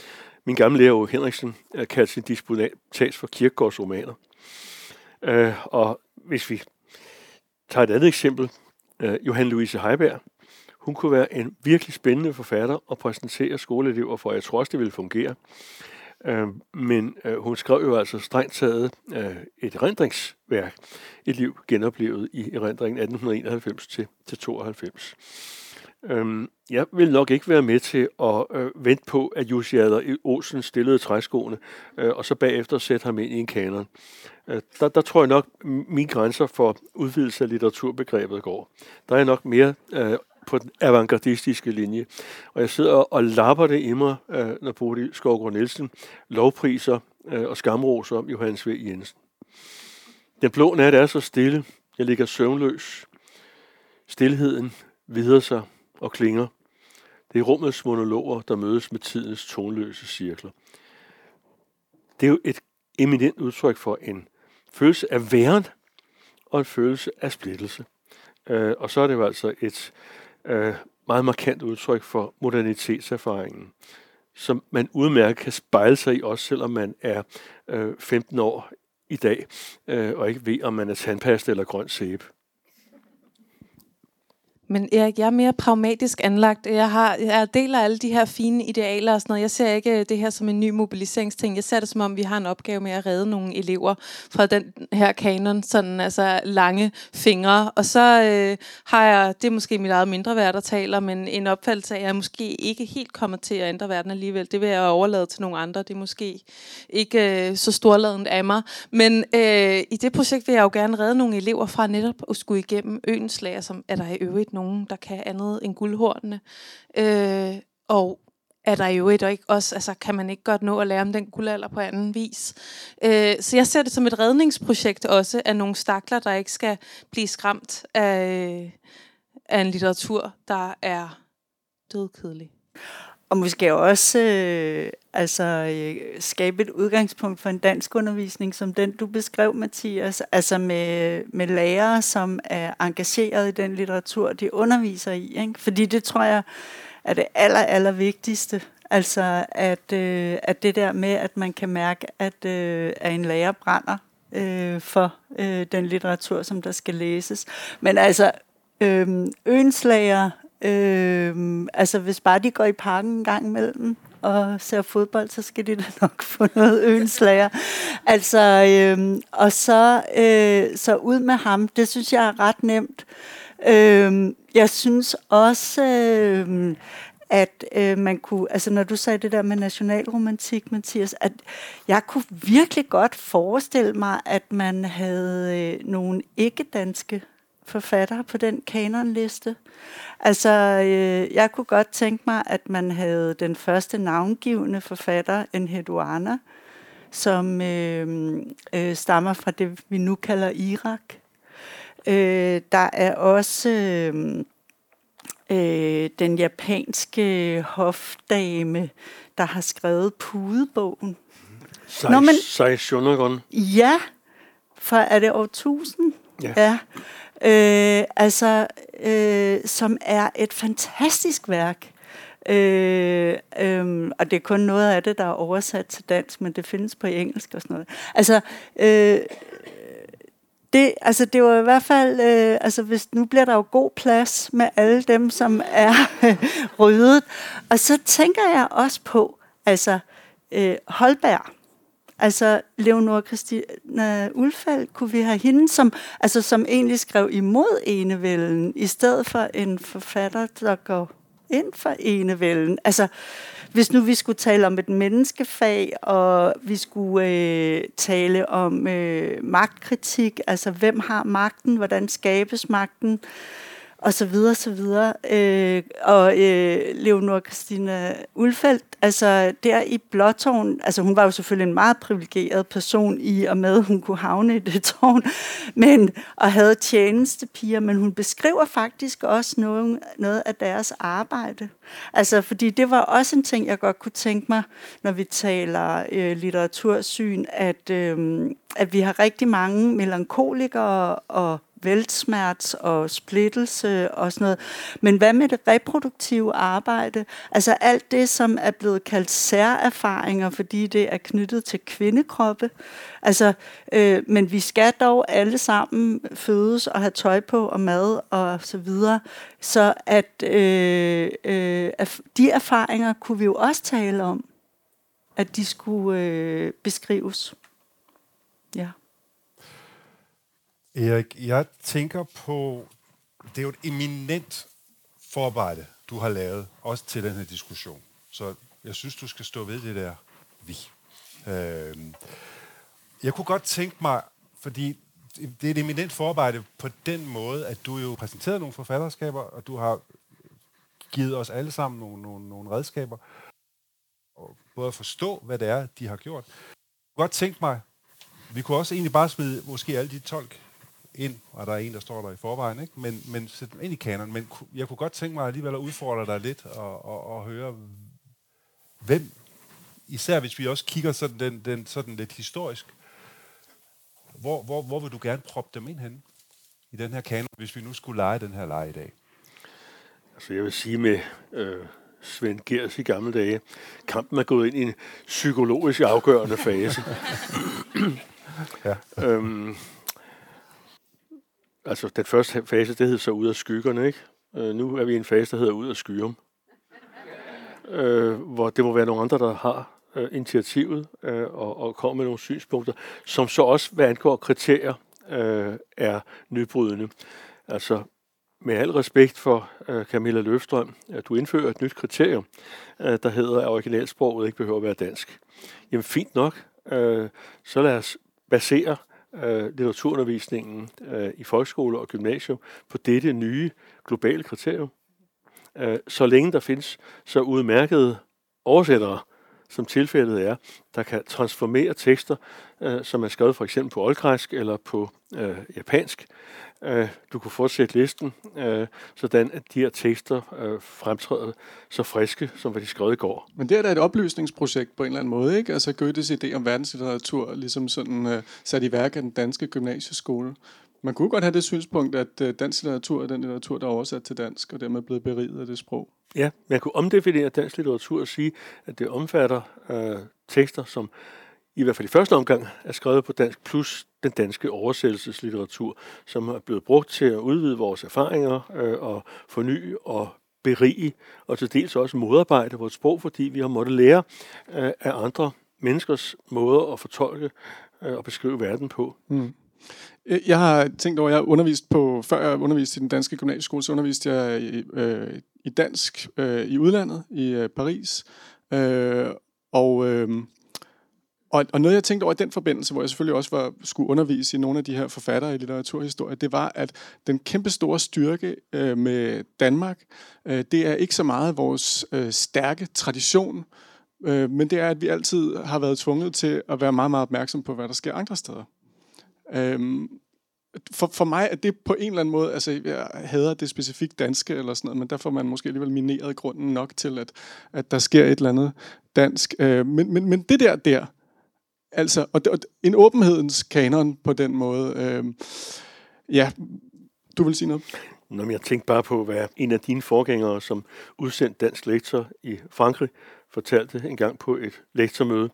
min gamle lærer Henriksen øh, kaldte sin disputats for Kierkegaards romaner. Øh, og hvis vi tager et andet eksempel, øh, Johan Louise Heiberg, hun kunne være en virkelig spændende forfatter og præsentere skoleelever for, jeg tror også, det ville fungere. Øh, men øh, hun skrev jo altså strengt taget øh, et erindringsværk, et liv genoplevet i erindringen 1891 til, til 92. Øhm, jeg vil nok ikke være med til at øh, vente på, at Jussi Adler Olsen stillede træskoene, øh, og så bagefter sætte ham ind i en kanon. Øh, der, der tror jeg nok, mine grænser for udvidelse af litteraturbegrebet går. Der er nok mere øh, på den avantgardistiske linje. Og jeg sidder og lapper det i mig, øh, når Bodil Skovgaard Nielsen lovpriser øh, og skamroser om Johannes V. Jensen. Den blå nat er så stille. Jeg ligger søvnløs. Stilheden videre sig og klinger. Det er rummets monologer, der mødes med tidens tonløse cirkler. Det er jo et eminent udtryk for en følelse af væren og en følelse af splittelse. Øh, og så er det jo altså et øh, meget markant udtryk for modernitetserfaringen, som man udmærket kan spejle sig i, også selvom man er øh, 15 år i dag, øh, og ikke ved, om man er tandpasta eller grøn sæbe. Men Erik, jeg er mere pragmatisk anlagt. Jeg, har, jeg deler alle de her fine idealer og sådan noget. Jeg ser ikke øh, det her som en ny mobiliseringsting. Jeg ser det som om, vi har en opgave med at redde nogle elever fra den her kanon, sådan altså lange fingre. Og så øh, har jeg, det er måske mit eget mindre værd, der taler, men en opfattelse af, at jeg måske ikke helt kommer til at ændre verden alligevel. Det vil jeg overlade til nogle andre. Det er måske ikke øh, så storladent af mig. Men øh, i det projekt vil jeg jo gerne redde nogle elever fra netop at skulle igennem øens lager, som er der i øvrigt nogen, der kan andet end guldhornene. Øh, og er der jo et og ikke også, altså kan man ikke godt nå at lære om den guldalder på anden vis. Øh, så jeg ser det som et redningsprojekt også af nogle stakler, der ikke skal blive skræmt af, af en litteratur, der er dødkedelig. Og måske også øh, altså, øh, skabe et udgangspunkt for en dansk undervisning, som den du beskrev, Mathias. Altså med, med lærere, som er engageret i den litteratur, de underviser i. Ikke? Fordi det tror jeg er det aller, aller vigtigste. Altså at, øh, at det der med, at man kan mærke, at, øh, at en lærer brænder øh, for øh, den litteratur, som der skal læses. Men altså, øh, ønslager Øh, altså, hvis bare de går i parken en gang imellem og ser fodbold, så skal de da nok få noget ønslager. Altså, øh, og så, øh, så ud med ham. Det synes jeg er ret nemt. Øh, jeg synes også, øh, at øh, man kunne, altså når du sagde det der med nationalromantik, Mathias, at jeg kunne virkelig godt forestille mig, at man havde øh, nogle ikke-danske forfattere på den kanonliste. Altså, øh, jeg kunne godt tænke mig, at man havde den første navngivende forfatter, en Heduana, som øh, øh, stammer fra det, vi nu kalder Irak. Øh, der er også øh, øh, den japanske hofdame, der har skrevet Pudebogen. Sai, Nå, men, Sai Shonagon. Ja, for er det år 1000? Ja. ja. Øh, altså, øh, som er et fantastisk værk. Øh, øh, og det er kun noget af det, der er oversat til dansk, men det findes på engelsk og sådan noget. Altså, øh, det, altså det var i hvert fald, øh, altså hvis nu bliver der jo god plads med alle dem, som er ryddet. Og så tænker jeg også på, altså øh, Holberg, altså Leonora Christina Ulfeldt, kunne vi have hende, som, altså, som egentlig skrev imod enevælden, i stedet for en forfatter, der går ind for enevælden. Altså, hvis nu vi skulle tale om et menneskefag, og vi skulle øh, tale om øh, magtkritik, altså hvem har magten, hvordan skabes magten, og så videre, så videre. Øh, og øh, Leonora Christina Ulfeldt, altså der i Blåtårn, altså hun var jo selvfølgelig en meget privilegeret person i og med, hun kunne havne i det tårn, men, og havde tjenestepiger, men hun beskriver faktisk også noget, noget af deres arbejde. Altså, fordi det var også en ting, jeg godt kunne tænke mig, når vi taler øh, litteratursyn, at, øh, at vi har rigtig mange melankolikere og væltsmerts og splittelse og sådan noget. Men hvad med det reproduktive arbejde? Altså alt det, som er blevet kaldt særerfaringer, fordi det er knyttet til kvindekroppe. Altså, øh, men vi skal dog alle sammen fødes og have tøj på og mad og så videre. Så at øh, øh, de erfaringer kunne vi jo også tale om, at de skulle øh, beskrives. Ja. Erik, jeg tænker på, det er jo et eminent forarbejde, du har lavet, også til den her diskussion. Så jeg synes, du skal stå ved det der vi. Øh, jeg kunne godt tænke mig, fordi det er et eminent forarbejde på den måde, at du jo præsenterede nogle forfatterskaber, og du har givet os alle sammen nogle, nogle, nogle redskaber, og både at forstå, hvad det er, de har gjort. Jeg kunne godt tænke mig, vi kunne også egentlig bare smide måske alle de tolk ind, og der er en, der står der i forvejen, ikke? Men, men sæt dem ind i kanon. Men jeg kunne godt tænke mig alligevel at udfordre dig lidt og, og, og høre, hvem, især hvis vi også kigger sådan, den, den, sådan lidt historisk, hvor, hvor, hvor vil du gerne proppe dem ind hen i den her kanon, hvis vi nu skulle lege den her lege i dag? Altså jeg vil sige med øh, Svend Gers i gamle dage, kampen er gået ind i en psykologisk afgørende fase. ja. øhm, altså den første fase, det hed så ud af skyggerne, ikke? Øh, nu er vi i en fase, der hedder ud af skyrum. Øh, hvor det må være nogle andre, der har øh, initiativet øh, og, og kommer med nogle synspunkter, som så også, hvad angår kriterier, øh, er nybrydende. Altså, med al respekt for øh, Camilla Løfstrøm, at du indfører et nyt kriterium, øh, der hedder, at originalsproget ikke behøver at være dansk. Jamen fint nok, øh, så lad os basere øh, litteraturundervisningen øh, i folkeskole og gymnasium på dette nye globale kriterium. Øh, så længe der findes så udmærkede oversættere, som tilfældet er, der kan transformere tekster, øh, som er skrevet for eksempel på oldgræsk eller på øh, japansk. Øh, du kunne fortsætte listen, øh, sådan at de her tekster øh, fremtræder så friske, som hvad de skrev i går. Men det er da et oplysningsprojekt på en eller anden måde, ikke? Altså Goethes idé om verdenslitteratur, ligesom sådan øh, sat i værk af den danske gymnasieskole. Man kunne godt have det synspunkt, at øh, dansk litteratur er den litteratur, der er oversat til dansk, og dermed blevet beriget af det sprog. Ja, man kunne omdefinere dansk litteratur og sige, at det omfatter øh, tekster, som i hvert fald i første omgang er skrevet på dansk, plus den danske oversættelseslitteratur, som er blevet brugt til at udvide vores erfaringer øh, og forny og berige, og til dels også modarbejde vores sprog, fordi vi har måttet lære øh, af andre menneskers måder at fortolke øh, og beskrive verden på. Mm. Øh, jeg har tænkt over, jeg jeg undervist på, før jeg underviste i den danske gymnasieskole, så underviste jeg i, øh, i dansk øh, i udlandet, i øh, Paris. Øh, og, øh, og, og noget, jeg tænkte over i den forbindelse, hvor jeg selvfølgelig også var, skulle undervise i nogle af de her forfattere i litteraturhistorie, det var, at den kæmpe store styrke øh, med Danmark, øh, det er ikke så meget vores øh, stærke tradition, øh, men det er, at vi altid har været tvunget til at være meget, meget opmærksom på, hvad der sker andre steder. Øh, for, for mig er det på en eller anden måde, altså jeg hader det specifikt danske eller sådan noget, men der får man måske alligevel mineret grunden nok til, at, at der sker et eller andet dansk. Øh, men, men, men det der der, altså, og, og en åbenhedens kanon på den måde. Øh, ja, du vil sige noget? Nå, men jeg tænkte bare på, hvad en af dine forgængere som udsendt dansk lektor i Frankrig fortalte en gang på et lektormøde.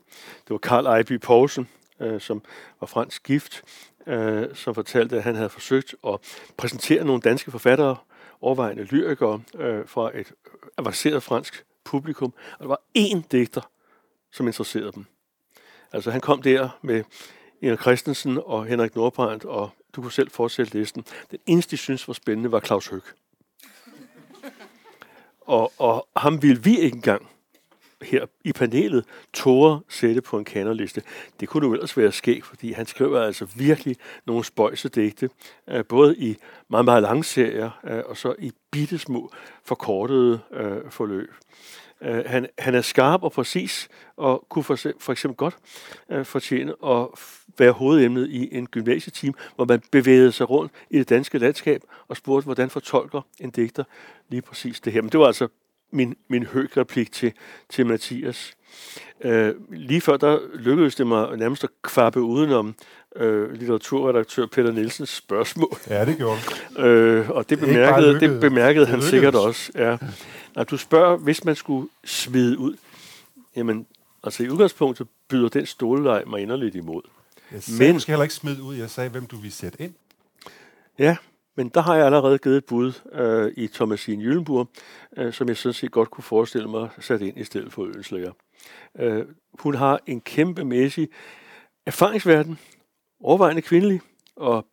Det var Karl Ejby Poulsen, øh, som var fransk gift, øh, som fortalte, at han havde forsøgt at præsentere nogle danske forfattere, overvejende lyrikere, øh, fra et avanceret fransk publikum. Og der var én digter, som interesserede dem. Altså han kom der med Inger Christensen og Henrik Nordbrandt, og du kunne selv fortsætte listen. Den eneste, de synes var spændende, var Claus Høg. Og, og ham ville vi ikke engang her i panelet tåre sætte på en kanerliste. Det kunne jo ellers være sket, fordi han skriver altså virkelig nogle spøjsedigte, digte, øh, både i meget, meget lange serier, øh, og så i bittesmå forkortede øh, forløb. Øh, han, han er skarp og præcis, og kunne for, for eksempel godt øh, fortjene at være hovedemnet i en gymnasieteam, hvor man bevægede sig rundt i det danske landskab og spurgte, hvordan fortolker en digter lige præcis det her. Men det var altså min, min replik til, til Mathias. Øh, lige før der lykkedes det mig nærmest at kvappe udenom øh, litteraturredaktør Peter Nielsens spørgsmål. Ja, det gjorde øh, Og det bemærkede, det bemærkede han sikkert også. Ja. Når du spørger, hvis man skulle smide ud, jamen, altså i udgangspunktet byder den stolelej mig inderligt imod. Jeg sagde Men, måske heller ikke smide ud, jeg sagde, hvem du vil sætte ind. Ja, men der har jeg allerede givet et bud øh, i Thomasine Jyllenburg, øh, som jeg sådan set godt kunne forestille mig sat ind i stedet for Ønslæger. Øh, hun har en kæmpemæssig erfaringsverden, overvejende kvindelig og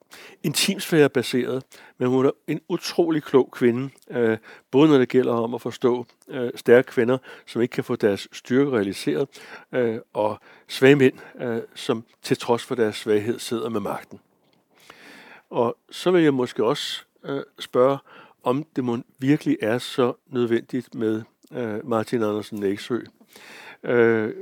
intimsfærebaseret, baseret, men hun er en utrolig klog kvinde, øh, både når det gælder om at forstå øh, stærke kvinder, som ikke kan få deres styrke realiseret, øh, og svage mænd, øh, som til trods for deres svaghed sidder med magten. Og så vil jeg måske også øh, spørge, om det må virkelig er så nødvendigt med øh, Martin Andersen Næksø. Øh,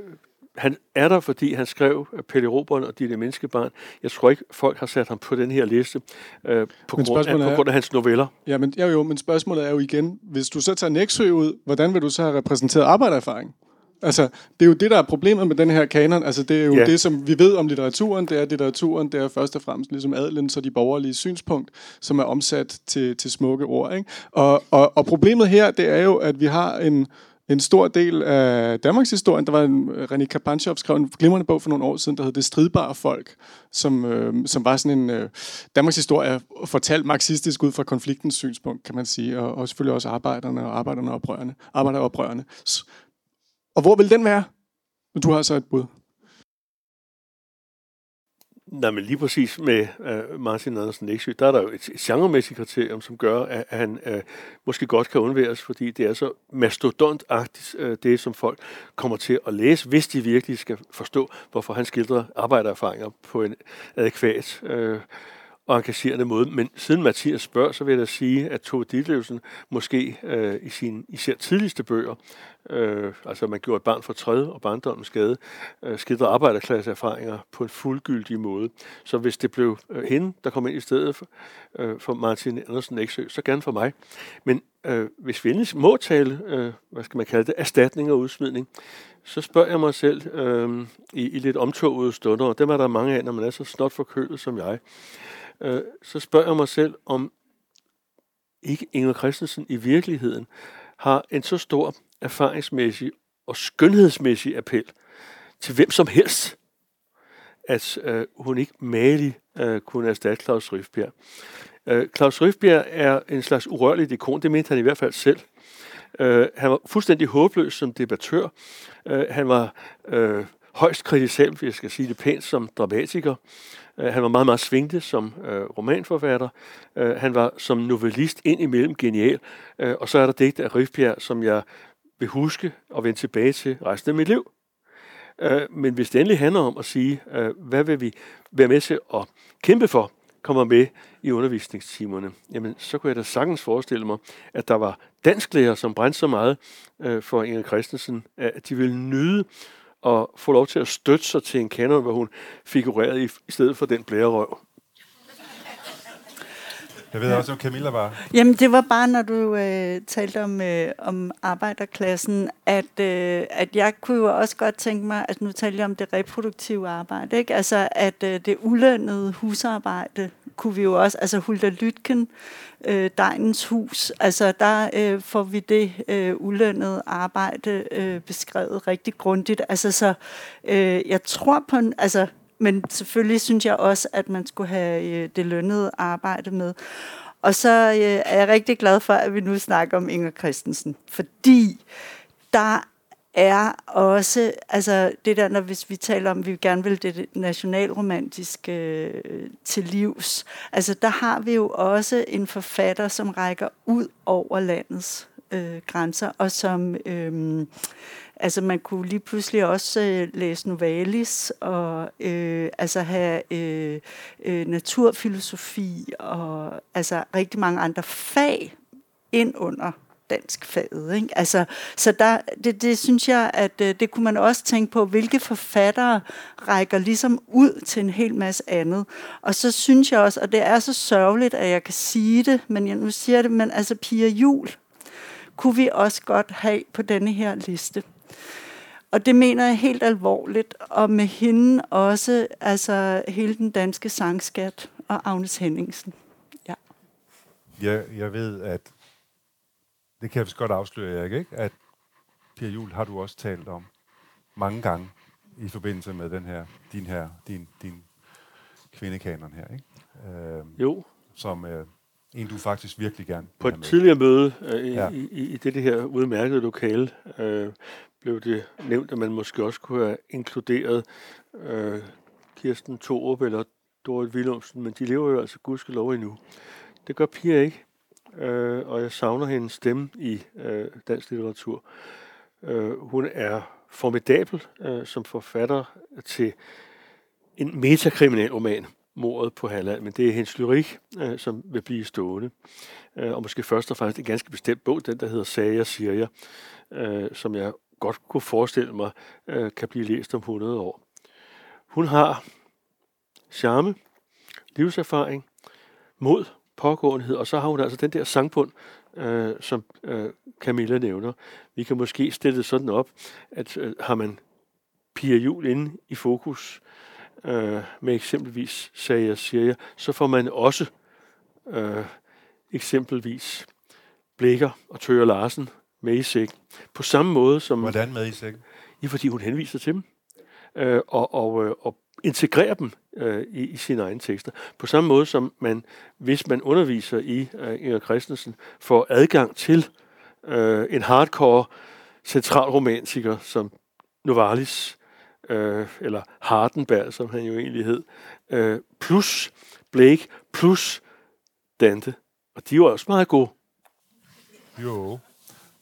han er der, fordi han skrev Pelle Robert og Dine Menneskebarn. Jeg tror ikke, folk har sat ham på den her liste øh, på, grund af, på grund af hans noveller. Ja, men, ja, jo, men spørgsmålet er jo igen, hvis du så tager Næksø ud, hvordan vil du så have repræsenteret arbejdererfaring? Altså, det er jo det, der er problemet med den her kanon. Altså, det er jo ja. det, som vi ved om litteraturen. Det er litteraturen, det er først og fremmest ligesom adlen, så de borgerlige synspunkt, som er omsat til, til smukke ord. Ikke? Og, og, og problemet her, det er jo, at vi har en, en stor del af Danmarks historie. Der var en, René Kapanchov skrev en glimrende bog for nogle år siden, der hed Det stridbare folk, som, øh, som var sådan en øh, Danmarks historie fortalt marxistisk ud fra konfliktens synspunkt, kan man sige, og, og selvfølgelig også arbejderne og arbejderne og oprørerne, arbejderoprørerne. Og hvor vil den være? Du har så et bud. Nej, men lige præcis med uh, Martin Andersen Nexø, der er der jo et genremæssigt kriterium, som gør, at han uh, måske godt kan undværes, fordi det er så mastodontagtigt, uh, øh, det som folk kommer til at læse, hvis de virkelig skal forstå, hvorfor han skildrer arbejdererfaringer på en adekvat uh, og engagerende måde. Men siden Mathias spørger, så vil jeg da sige, at Tove Ditlevsen måske øh, i sine især tidligste bøger, øh, altså man gjorde et barn for træde og barndommens skade, øh, skildrer arbejderklasseerfaringer på en fuldgyldig måde. Så hvis det blev øh, hende, der kom ind i stedet for, øh, for Martin Andersen Eksø, så gerne for mig. Men øh, hvis vi endelig må tale, øh, hvad skal man kalde det, erstatning og udsmidning, så spørger jeg mig selv øh, i, i lidt omtogede stunder, og dem er der mange af, når man er så snot forkølet som jeg, øh, så spørger jeg mig selv, om ikke Inger Christensen i virkeligheden har en så stor erfaringsmæssig og skønhedsmæssig appel til hvem som helst, at øh, hun ikke malig øh, kunne erstatte Claus Rifbjerg. Øh, Claus Rifbjerg er en slags urørlig ikon, det mente han i hvert fald selv. Øh, han var fuldstændig håbløs som debattør. Øh, han var øh, højst kritisabel, hvis jeg skal sige det pænt, som dramatiker. Øh, han var meget, meget svingte som øh, romanforfatter. Øh, han var som novellist indimellem genial. Øh, og så er der digte af Rifbjerg, som jeg vil huske og vende tilbage til resten af mit liv. Øh, men hvis det endelig handler om at sige, øh, hvad vil vi være med til at kæmpe for, kommer med i undervisningstimerne, jamen så kunne jeg da sagtens forestille mig, at der var dansklærer, som brændte så meget øh, for Inger Christensen, at de ville nyde og få lov til at støtte sig til en kanon, hvor hun figurerede i, i stedet for den blærerøv. Jeg ved også, om Camilla var. Jamen, det var bare, når du øh, talte om, øh, om arbejderklassen, at, øh, at jeg kunne jo også godt tænke mig, at nu taler jeg om det reproduktive arbejde, ikke? Altså, at øh, det ulønnede husarbejde kunne vi jo også, altså Hulda Lytken, øh, Dejens Hus, altså der øh, får vi det øh, ulønnede arbejde øh, beskrevet rigtig grundigt. Altså, så øh, jeg tror på en, altså men selvfølgelig synes jeg også, at man skulle have øh, det lønnede arbejde med. Og så øh, er jeg rigtig glad for, at vi nu snakker om Inger Christensen, fordi der er også, altså det der, når hvis vi taler om, at vi gerne vil det nationalromantiske øh, til livs, altså der har vi jo også en forfatter, som rækker ud over landets øh, grænser, og som øh, Altså man kunne lige pludselig også øh, læse Novalis og øh, altså have øh, øh, naturfilosofi og altså rigtig mange andre fag ind under dansk faget. Ikke? Altså, så der, det, det synes jeg, at øh, det kunne man også tænke på, hvilke forfattere rækker ligesom ud til en hel masse andet. Og så synes jeg også, og det er så sørgeligt, at jeg kan sige det, men jeg nu siger det, men altså Pia Jul kunne vi også godt have på denne her liste. Og det mener jeg helt alvorligt, og med hende også altså hele den danske sangskat og Agnes Henningsen. Ja. Jeg, jeg ved, at det kan jeg vist godt afsløre, Erik, ikke? at Pia Jul har du også talt om mange gange i forbindelse med den her, din her, din, din kvindekanon her, ikke? Øh, jo. Som øh, en, du faktisk virkelig gerne På et tidligere møde øh, i, ja. i, i, i det her udmærkede lokale, øh, blev det nævnt, at man måske også kunne have inkluderet øh, Kirsten Thorup eller Dorit Willumsen, men de lever jo altså gudskelov endnu. Det gør Pia ikke, øh, og jeg savner hendes stemme i øh, dansk litteratur. Øh, hun er formidabel øh, som forfatter til en metakriminalroman, mordet på Halland, men det er hendes lyrik, øh, som vil blive stående. Øh, og måske først og fremmest en ganske bestemt bog, den der hedder Sager, siger jeg, øh, som jeg godt kunne forestille mig, øh, kan blive læst om 100 år. Hun har charme, livserfaring, mod, pågåenhed, og så har hun altså den der sangbund, øh, som øh, Camilla nævner. Vi kan måske stille det sådan op, at øh, har man Pia Jul inde i fokus, øh, med eksempelvis sagde jeg, siger jeg, så får man også øh, eksempelvis Blikker og Tøger Larsen med i sækken. På samme måde som... Hvordan med i sækken? Ja, fordi hun henviser til dem. Øh, og, og, øh, og integrere dem øh, i, i sine egne tekster. På samme måde som man, hvis man underviser i øh, Inger Christensen, får adgang til øh, en hardcore centralromantiker som Novalis, øh, eller Hardenberg, som han jo egentlig hed, øh, plus Blake, plus Dante. Og de var også meget gode. Jo.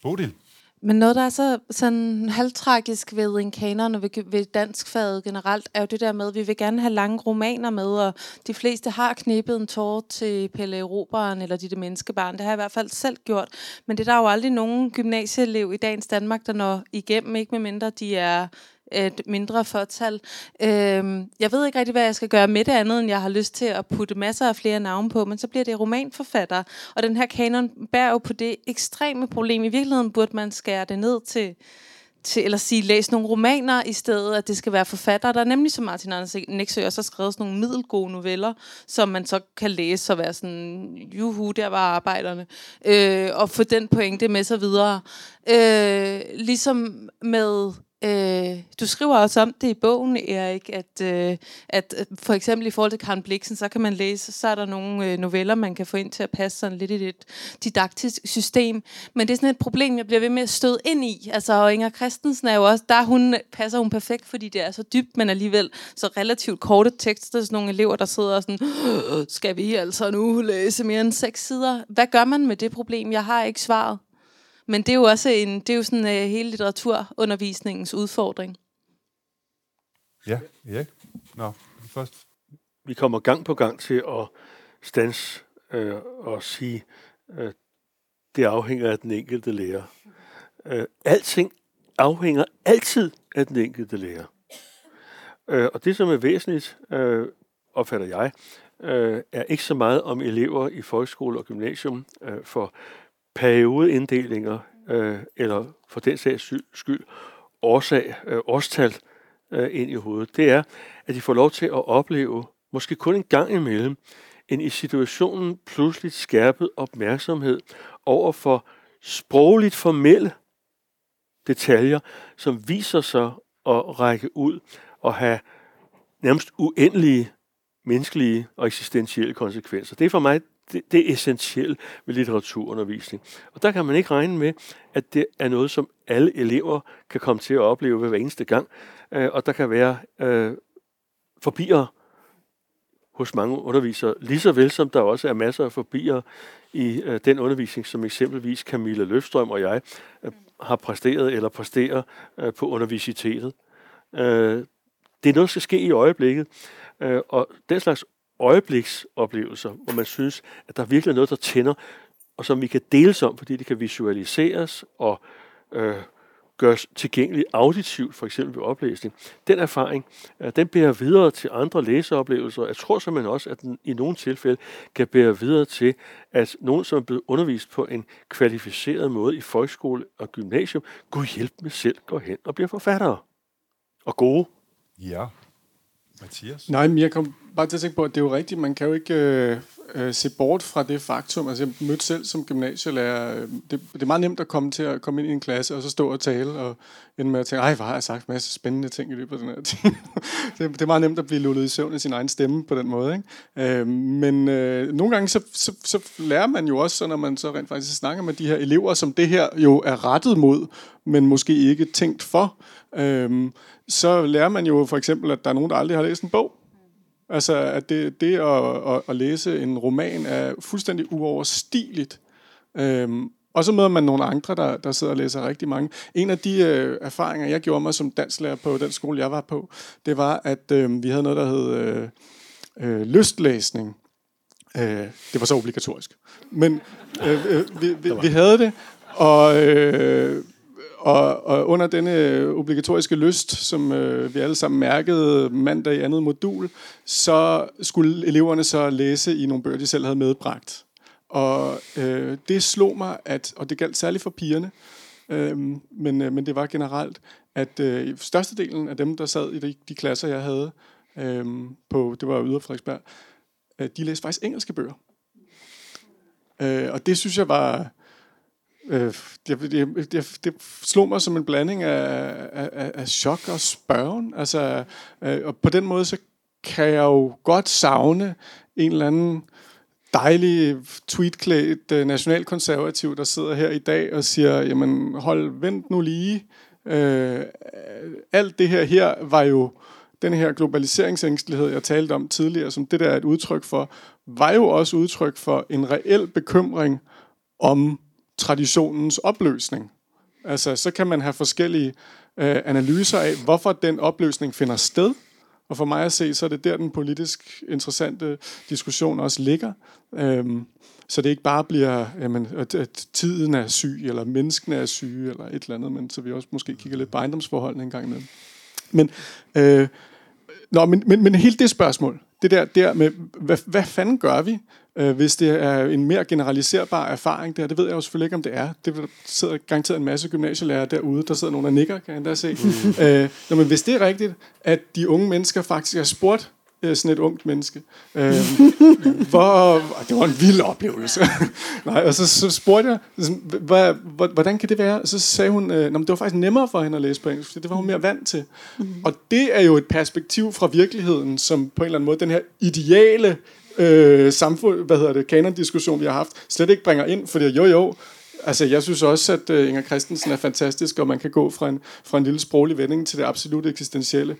Bodil? Men noget, der er så sådan halvtragisk ved en kanon og ved, ved danskfaget generelt, er jo det der med, at vi vil gerne have lange romaner med, og de fleste har knippet en tår til Pelle Eroberen eller Ditte menneskebarn. Det har jeg i hvert fald selv gjort. Men det er der jo aldrig nogen gymnasieelev i dagens Danmark, der når igennem, ikke med mindre de er et mindre fortal. Øhm, jeg ved ikke rigtig, hvad jeg skal gøre med det andet, end jeg har lyst til at putte masser af flere navne på, men så bliver det romanforfatter. Og den her kanon bærer jo på det ekstreme problem. I virkeligheden burde man skære det ned til, til eller sige, læs nogle romaner i stedet, at det skal være forfattere. Der er nemlig, som Martin Anders Nexø også har skrevet sådan nogle middelgode noveller, som man så kan læse og være sådan, juhu, der var arbejderne, øh, og få den pointe med sig videre. Øh, ligesom med Øh, du skriver også om det i bogen, Erik, at, øh, at øh, for eksempel i forhold til Karen Bliksen, så kan man læse, så er der nogle øh, noveller, man kan få ind til at passe sådan lidt i et didaktisk system. Men det er sådan et problem, jeg bliver ved med at støde ind i. Altså, og Inger Christensen er jo også, der hun, passer hun perfekt, fordi det er så dybt, men alligevel så relativt korte tekster. Sådan nogle elever, der sidder og sådan, skal vi altså nu læse mere end seks sider? Hvad gør man med det problem? Jeg har ikke svaret. Men det er jo også en, det er jo sådan uh, hele litteraturundervisningens udfordring. Ja, ja. Nå, først. Vi kommer gang på gang til at stans øh, og sige, øh, det afhænger af den enkelte lærer. Øh, alting afhænger altid af den enkelte lærer. Øh, og det, som er væsentligt, øh, opfatter jeg, øh, er ikke så meget om elever i folkeskole og gymnasium øh, for periodeinddelinger, øh, eller for den sags skyld årsag, øh, årstal øh, ind i hovedet. Det er, at de får lov til at opleve, måske kun en gang imellem, en i situationen pludselig skærpet opmærksomhed over for sprogligt formelle detaljer, som viser sig at række ud og have nærmest uendelige menneskelige og eksistentielle konsekvenser. Det er for mig det, det er essentielt ved litteraturundervisning. Og der kan man ikke regne med, at det er noget, som alle elever kan komme til at opleve ved hver eneste gang. Øh, og der kan være øh, forbier hos mange undervisere, lige så vel som der også er masser af forbier i øh, den undervisning, som eksempelvis Camilla Løfstrøm og jeg øh, har præsteret eller præsterer øh, på universitetet. Øh, det er noget, der skal ske i øjeblikket, øh, og den slags øjebliksoplevelser, hvor man synes, at der er virkelig noget, der tænder, og som vi kan deles om, fordi det kan visualiseres og øh, gøres tilgængeligt auditivt, for eksempel ved oplæsning. Den erfaring, øh, den bærer videre til andre læseoplevelser. Jeg tror simpelthen også, at den i nogle tilfælde kan bære videre til, at nogen, som er blevet undervist på en kvalificeret måde i folkeskole og gymnasium, kunne hjælpe med selv går hen og bliver forfattere. Og gode. Ja. Mathias? Nej, men jeg kom bare til at tænke på, at det er jo rigtigt. Man kan jo ikke øh, øh, se bort fra det faktum. Altså, jeg mødte selv som gymnasielærer. Øh, det, det er meget nemt at komme til at komme ind i en klasse, og så stå og tale, og ende med at tænke, ej, hvor har jeg sagt en masse spændende ting i løbet af den her tid. det, det er meget nemt at blive lullet i søvn af sin egen stemme på den måde. Ikke? Øh, men øh, nogle gange, så, så, så lærer man jo også, så når man så rent faktisk snakker med de her elever, som det her jo er rettet mod, men måske ikke tænkt for, øh, så lærer man jo for eksempel, at der er nogen, der aldrig har læst en bog. Altså, at det, det at, at, at læse en roman er fuldstændig uoverstigeligt. Øhm, og så møder man nogle andre, der, der sidder og læser rigtig mange. En af de øh, erfaringer, jeg gjorde mig som danslærer på den skole, jeg var på, det var, at øh, vi havde noget, der hed øh, øh, lystlæsning. Øh, det var så obligatorisk. Men øh, øh, vi, vi, vi havde det, og... Øh, og, og under denne obligatoriske lyst, som øh, vi alle sammen mærkede mandag i andet modul, så skulle eleverne så læse i nogle bøger, de selv havde medbragt. Og øh, det slog mig, at, og det galt særligt for pigerne, øh, men, øh, men det var generelt, at øh, størstedelen af dem, der sad i de, de klasser, jeg havde øh, på, det var Yder Frederiksberg, øh, de læste faktisk engelske bøger. Øh, og det synes jeg var Øh, det, det, det, det slog mig som en blanding af, af, af chok og spørgen. Altså, øh, og på den måde, så kan jeg jo godt savne en eller anden dejlig tweetklædt øh, nationalkonservativ, der sidder her i dag og siger, jamen hold, vent nu lige. Øh, alt det her her var jo den her globaliseringsængstelighed, jeg talte om tidligere, som det der er et udtryk for, var jo også udtryk for en reel bekymring om traditionens opløsning. Altså, så kan man have forskellige øh, analyser af, hvorfor den opløsning finder sted. Og for mig at se, så er det der, den politisk interessante diskussion også ligger. Øhm, så det ikke bare bliver, jamen, at tiden er syg, eller menneskene er syge, eller et eller andet, men så vi også måske kigger lidt på ejendomsforholdene en gang imellem. Men, øh, nå, men, men, men hele det spørgsmål, det der, der med, hvad, hvad fanden gør vi, øh, hvis det er en mere generaliserbar erfaring der? Det ved jeg jo selvfølgelig ikke, om det er. Det sidder garanteret en masse gymnasielærere derude, der sidder nogle af nikker, kan jeg endda se. Mm. Øh, nå, men hvis det er rigtigt, at de unge mennesker faktisk har spurgt øh, sådan et ungt menneske. Øh, hvor, det var en vild oplevelse. Nej, og så, så spurgte jeg, ligesom, hvad, hvordan kan det være? Og så sagde hun, øh, det var faktisk nemmere for hende at læse på engelsk, for det var hun mere vant til. Mm. Og det er jo et perspektiv fra virkeligheden, som på en eller anden måde, den her ideale øh, samfund, hvad hedder det, kanondiskussion, vi har haft, slet ikke bringer ind, fordi jo jo, Altså, jeg synes også, at øh, Inger Christensen er fantastisk, og man kan gå fra en, fra en lille sproglig vending til det absolut eksistentielle.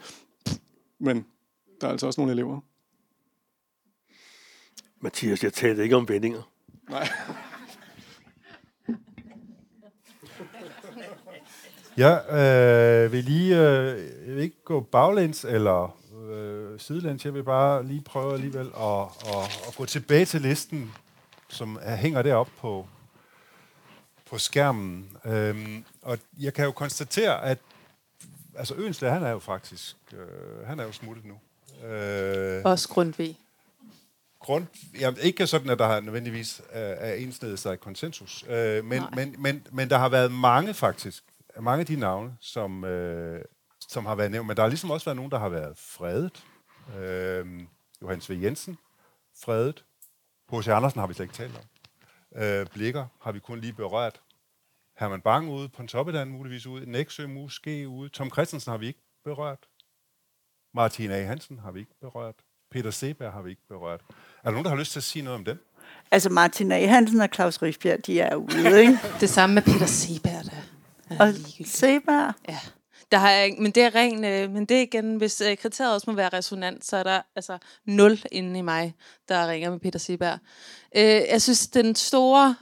Men der er altså også nogle elever. Mathias, jeg talte ikke om vendinger. Nej. Jeg øh, vil lige øh, jeg vil ikke gå baglæns eller øh, sidelæns. Jeg vil bare lige prøve alligevel at, at, at gå tilbage til listen, som er, hænger deroppe på, på skærmen. Øhm, og jeg kan jo konstatere, at altså Øenslæger, han er jo faktisk øh, han er jo smuttet nu. Øh, Også Grundtvig. grund, jamen, ikke sådan, at der har nødvendigvis øh, er enstedet sig konsensus, øh, men, men, men, men der har været mange faktisk, mange af de navne, som, øh, som har været nævnt, men der har ligesom også været nogen, der har været fredet. Øh, Johannes V. Jensen, fredet. H.C. Andersen har vi slet ikke talt om. Øh, Blikker har vi kun lige berørt. Herman Bang ude, Pontoppidan muligvis ude, Næksø måske ude, Tom Christensen har vi ikke berørt. Martin A. Hansen har vi ikke berørt. Peter Seberg har vi ikke berørt. Er der nogen, der har lyst til at sige noget om dem? Altså Martin A. Hansen og Claus Rifbjerg, de er ude, ikke? Det samme med Peter Seberg, der. er Og. Seberg, Ja. Der har jeg, men det er ren, øh, men det er igen, hvis øh, kriteriet også må være resonant, så er der altså nul inde i mig, der ringer med Peter Seberg. Øh, jeg synes, den store,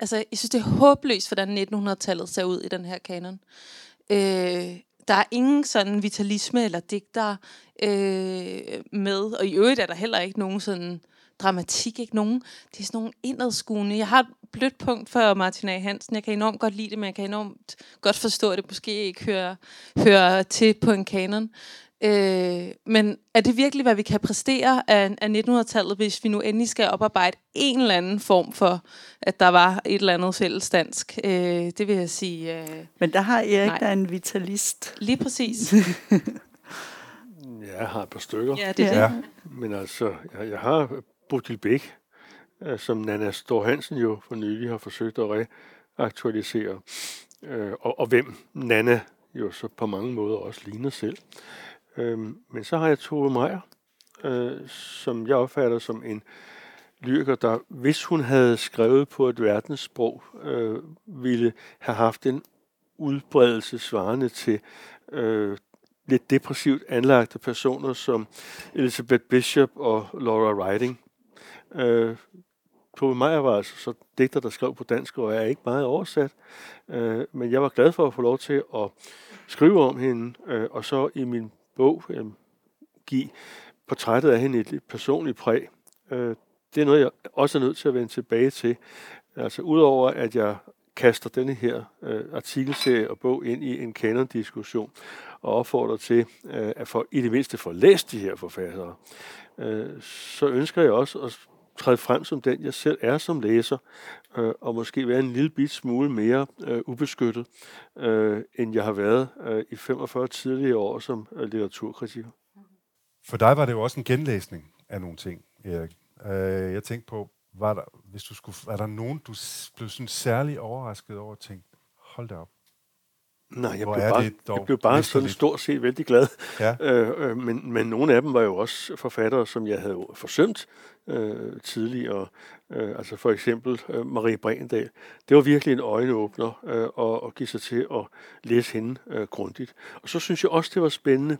altså jeg synes, det er håbløst, hvordan 1900-tallet ser ud i den her kanon. Øh, der er ingen sådan vitalisme eller digter øh, med, og i øvrigt er der heller ikke nogen sådan dramatik, ikke nogen. Det er sådan nogle indadskuende. Jeg har et blødt punkt for Martin A. Hansen. Jeg kan enormt godt lide det, men jeg kan enormt godt forstå, at det måske ikke hører, hører til på en kanon. Øh, men er det virkelig, hvad vi kan præstere af, af 1900-tallet, hvis vi nu endelig skal oparbejde en eller anden form for, at der var et eller andet fælles dansk? Øh, det vil jeg sige øh, men der har Erik, Nej. der er en vitalist. lige præcis. Ja, jeg har et par stykker. ja, det er Ja. det. Men altså, jeg, jeg har Bodil Bæk, øh, som Nana Stor Hansen jo for nylig har forsøgt at reaktualisere. Øh, og, og hvem Nana jo så på mange måder også ligner selv. Øhm, men så har jeg Tove Meyer, øh, som jeg opfatter som en lyriker, der, hvis hun havde skrevet på et verdenssprog, øh, ville have haft en udbredelse svarende til øh, lidt depressivt anlagte personer som Elizabeth Bishop og Laura Riding. Øh, Tove Meyer var altså så digter, der skrev på dansk, og er ikke meget oversat. Øh, men jeg var glad for at få lov til at skrive om hende, øh, og så i min bog øh, give portrættet af hende et, personligt præg. Øh, det er noget, jeg også er nødt til at vende tilbage til. Altså udover at jeg kaster denne her øh, artikelserie og bog ind i en kanondiskussion og opfordrer til, øh, at for, i det mindste få læst de her forfattere, øh, så ønsker jeg også at træde frem som den, jeg selv er som læser, øh, og måske være en lille bit smule mere øh, ubeskyttet, øh, end jeg har været øh, i 45 tidligere år som øh, litteraturkritiker. For dig var det jo også en genlæsning af nogle ting, Erik. Øh, jeg tænkte på, var der, hvis du skulle, var der nogen, du blev sådan særlig overrasket over og tænkte, hold da op. Nej, jeg Hvor blev, bare, jeg blev bare sådan stort set vældig glad. Ja. Øh, øh, men, men nogle af dem var jo også forfattere, som jeg havde forsømt øh, tidligere. Øh, altså for eksempel øh, Marie Brendal. Det var virkelig en øjenåbner øh, at, at give sig til at læse hende øh, grundigt. Og så synes jeg også, det var spændende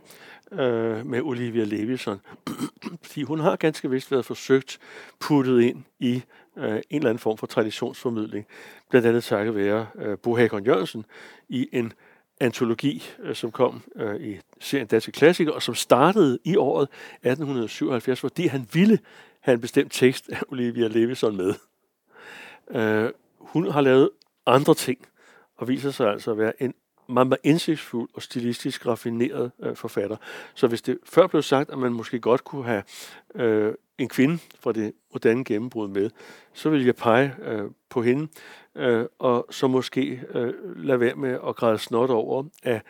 øh, med Olivia Levison. Fordi hun har ganske vist været forsøgt puttet ind i øh, en eller anden form for traditionsformidling. Blandt andet takket være øh, Bo Hakon Jørgensen i en antologi, øh, som kom øh, i serien Danske Klassikere, og som startede i året 1877, fordi han ville have en bestemt tekst af Olivia Levison med. Øh, hun har lavet andre ting, og viser sig altså at være en meget, meget indsigtsfuld og stilistisk raffineret øh, forfatter. Så hvis det før blev sagt, at man måske godt kunne have øh, en kvinde fra det moderne gennembrud med, så vil jeg pege øh, på hende, øh, og så måske øh, lade være med at græde snot over, at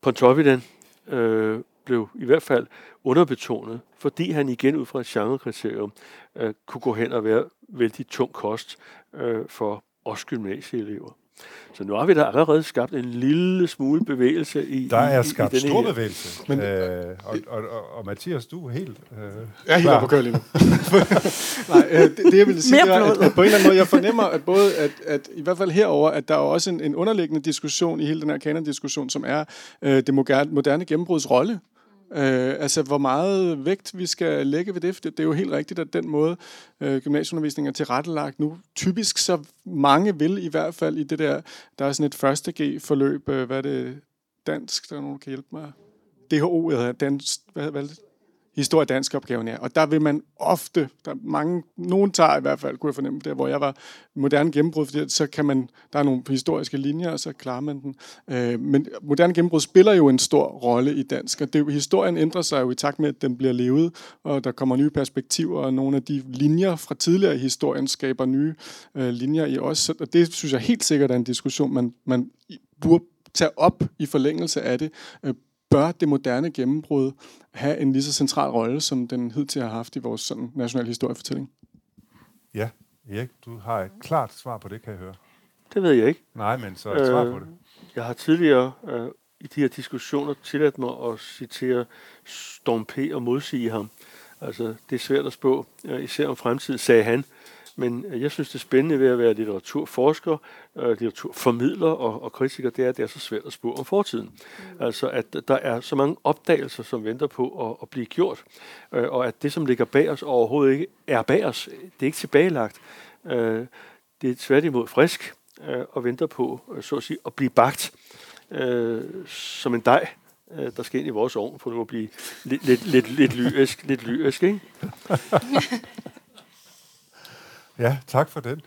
Pontoppidan øh, blev i hvert fald underbetonet, fordi han igen ud fra et genrekriterium øh, kunne gå hen og være vældig tung kost øh, for os gymnasieelever. Så nu har vi da allerede skabt en lille smule bevægelse i Der i, er i, skabt i denne stor her. bevægelse. Men- øh, og, og, og, og Mathias, du er helt... Øh, Jeg er helt klar. oppe på lige nu. Nej, øh, det, det jeg ville sige, er, at, at på en eller anden måde, jeg fornemmer, at både, at, at i hvert fald herover, at der er også en, en underliggende diskussion i hele den her kanon-diskussion, som er øh, det moderne, moderne gennembruds rolle. Øh, altså, hvor meget vægt vi skal lægge ved det, for det, det er jo helt rigtigt, at den måde, øh, gymnasieundervisningen er tilrettelagt nu, typisk så mange vil i hvert fald i det der, der er sådan et første G-forløb, øh, hvad er det, dansk, der er nogen, der kan hjælpe mig? DHO, hedder dansk, hvad, hvad er det? Historie dansk opgaven er. Og der vil man ofte, der er mange, nogen tager i hvert fald, kunne jeg fornemme, der hvor jeg var moderne gennembrud, fordi så kan man, der er nogle historiske linjer, og så klarer man den. Øh, men moderne gennembrud spiller jo en stor rolle i dansk, og det, historien ændrer sig jo i takt med, at den bliver levet, og der kommer nye perspektiver, og nogle af de linjer fra tidligere i historien skaber nye øh, linjer i os. Og det synes jeg helt sikkert er en diskussion, man, man burde tage op i forlængelse af det. Øh, bør det moderne gennembrud have en lige så central rolle, som den hidtil har haft i vores sådan, nationale historiefortælling? Ja, Erik, du har et klart svar på det, kan jeg høre. Det ved jeg ikke. Nej, men så et svar på det. Jeg har tidligere øh, i de her diskussioner tilladt mig at citere Storm P. og modsige ham. Altså, det er svært at spå, øh, især om fremtiden, sagde han. Men øh, jeg synes, det spændende ved at være litteraturforsker, øh, litteraturformidler og, og kritiker, det er, at det er så svært at spå om fortiden. Mm. Altså, at der er så mange opdagelser, som venter på at, at blive gjort, øh, og at det, som ligger bag os, overhovedet ikke er bag os. Det er ikke tilbagelagt. Det er tværtimod frisk og venter på, så at sige, at blive bagt som en dej der skal ind i vores ovn, for det må blive lidt, lidt, lidt, lidt lyrisk, lidt lyrisk, ikke? Ja, tak for den.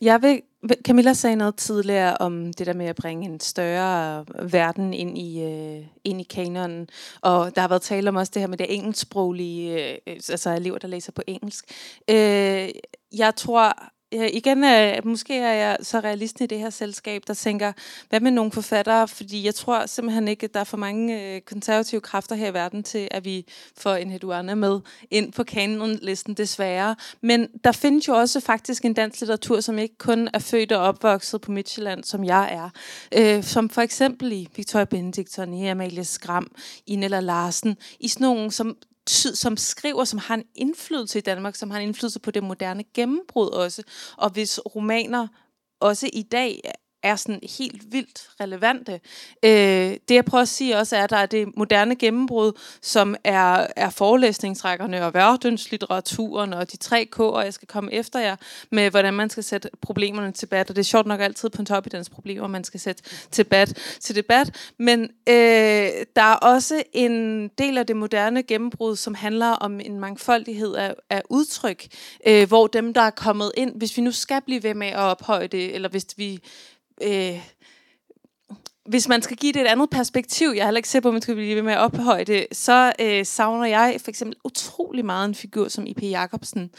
Jeg vil, Camilla sagde noget tidligere om det der med at bringe en større verden ind i, øh, ind i kanonen. Og der har været tale om også det her med det engelsksproglige, øh, altså elever, der læser på engelsk. Øh, jeg tror, Ja, igen, øh, måske er jeg så realist i det her selskab, der tænker, hvad med nogle forfattere? Fordi jeg tror simpelthen ikke, at der er for mange øh, konservative kræfter her i verden til, at vi får en Hedouane med ind på kanonlisten, desværre. Men der findes jo også faktisk en dansk litteratur, som ikke kun er født og opvokset på Midtjylland, som jeg er. Øh, som for eksempel i Victoria Benediktsson, i Amalie Skram, i Larsen, i sådan nogle, som som skriver, som har en indflydelse i Danmark, som har en indflydelse på det moderne gennembrud også. Og hvis romaner også i dag er sådan helt vildt relevante. Øh, det jeg prøver at sige også er, at der er det moderne gennembrud, som er, er forelæsningsrækkerne og verdenslitteraturen og de tre og jeg skal komme efter jer, med hvordan man skal sætte problemerne til debat. Og det er sjovt nok altid på en top i dens problemer, man skal sætte til debat. Til debat. Men øh, der er også en del af det moderne gennembrud, som handler om en mangfoldighed af, af udtryk, øh, hvor dem, der er kommet ind, hvis vi nu skal blive ved med at ophøje det, eller hvis vi øh, hvis man skal give det et andet perspektiv, jeg er heller ikke sikker på, at man skal blive ved med at ophøje det, så øh, savner jeg for eksempel utrolig meget en figur som I.P. Jacobsen,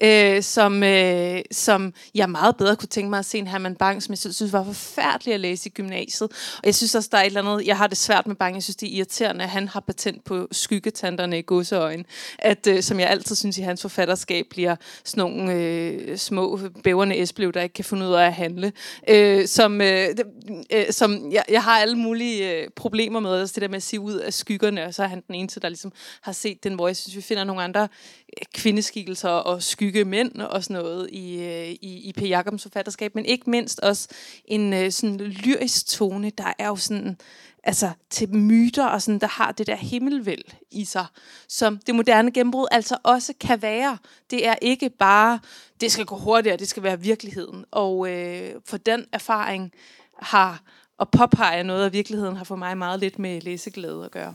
øh, som, øh, som jeg meget bedre kunne tænke mig at se en Herman Bang, som jeg synes var forfærdelig at læse i gymnasiet. Og jeg synes også, der er et eller andet, jeg har det svært med Bang, jeg synes det er irriterende, at han har patent på skyggetanterne i godseøjen, at, øh, som jeg altid synes i hans forfatterskab bliver sådan nogle øh, små bæverne esblev, der ikke kan finde ud af at handle, øh, som, øh, øh, som jeg, jeg har alle mulige øh, problemer med altså det der med at se ud af skyggerne, og så er han den eneste, der ligesom har set den, hvor jeg synes, vi finder nogle andre øh, kvindeskikkelser og skygge mænd og sådan noget i, øh, i, i P. Jacobs forfatterskab, men ikke mindst også en øh, sådan lyrisk tone, der er jo sådan altså til myter og sådan, der har det der himmelvæld i sig, som det moderne gennembrud altså også kan være. Det er ikke bare, det skal gå hurtigere, det skal være virkeligheden. Og øh, for den erfaring har og påpege noget af virkeligheden har for mig meget lidt med læseglæde at gøre.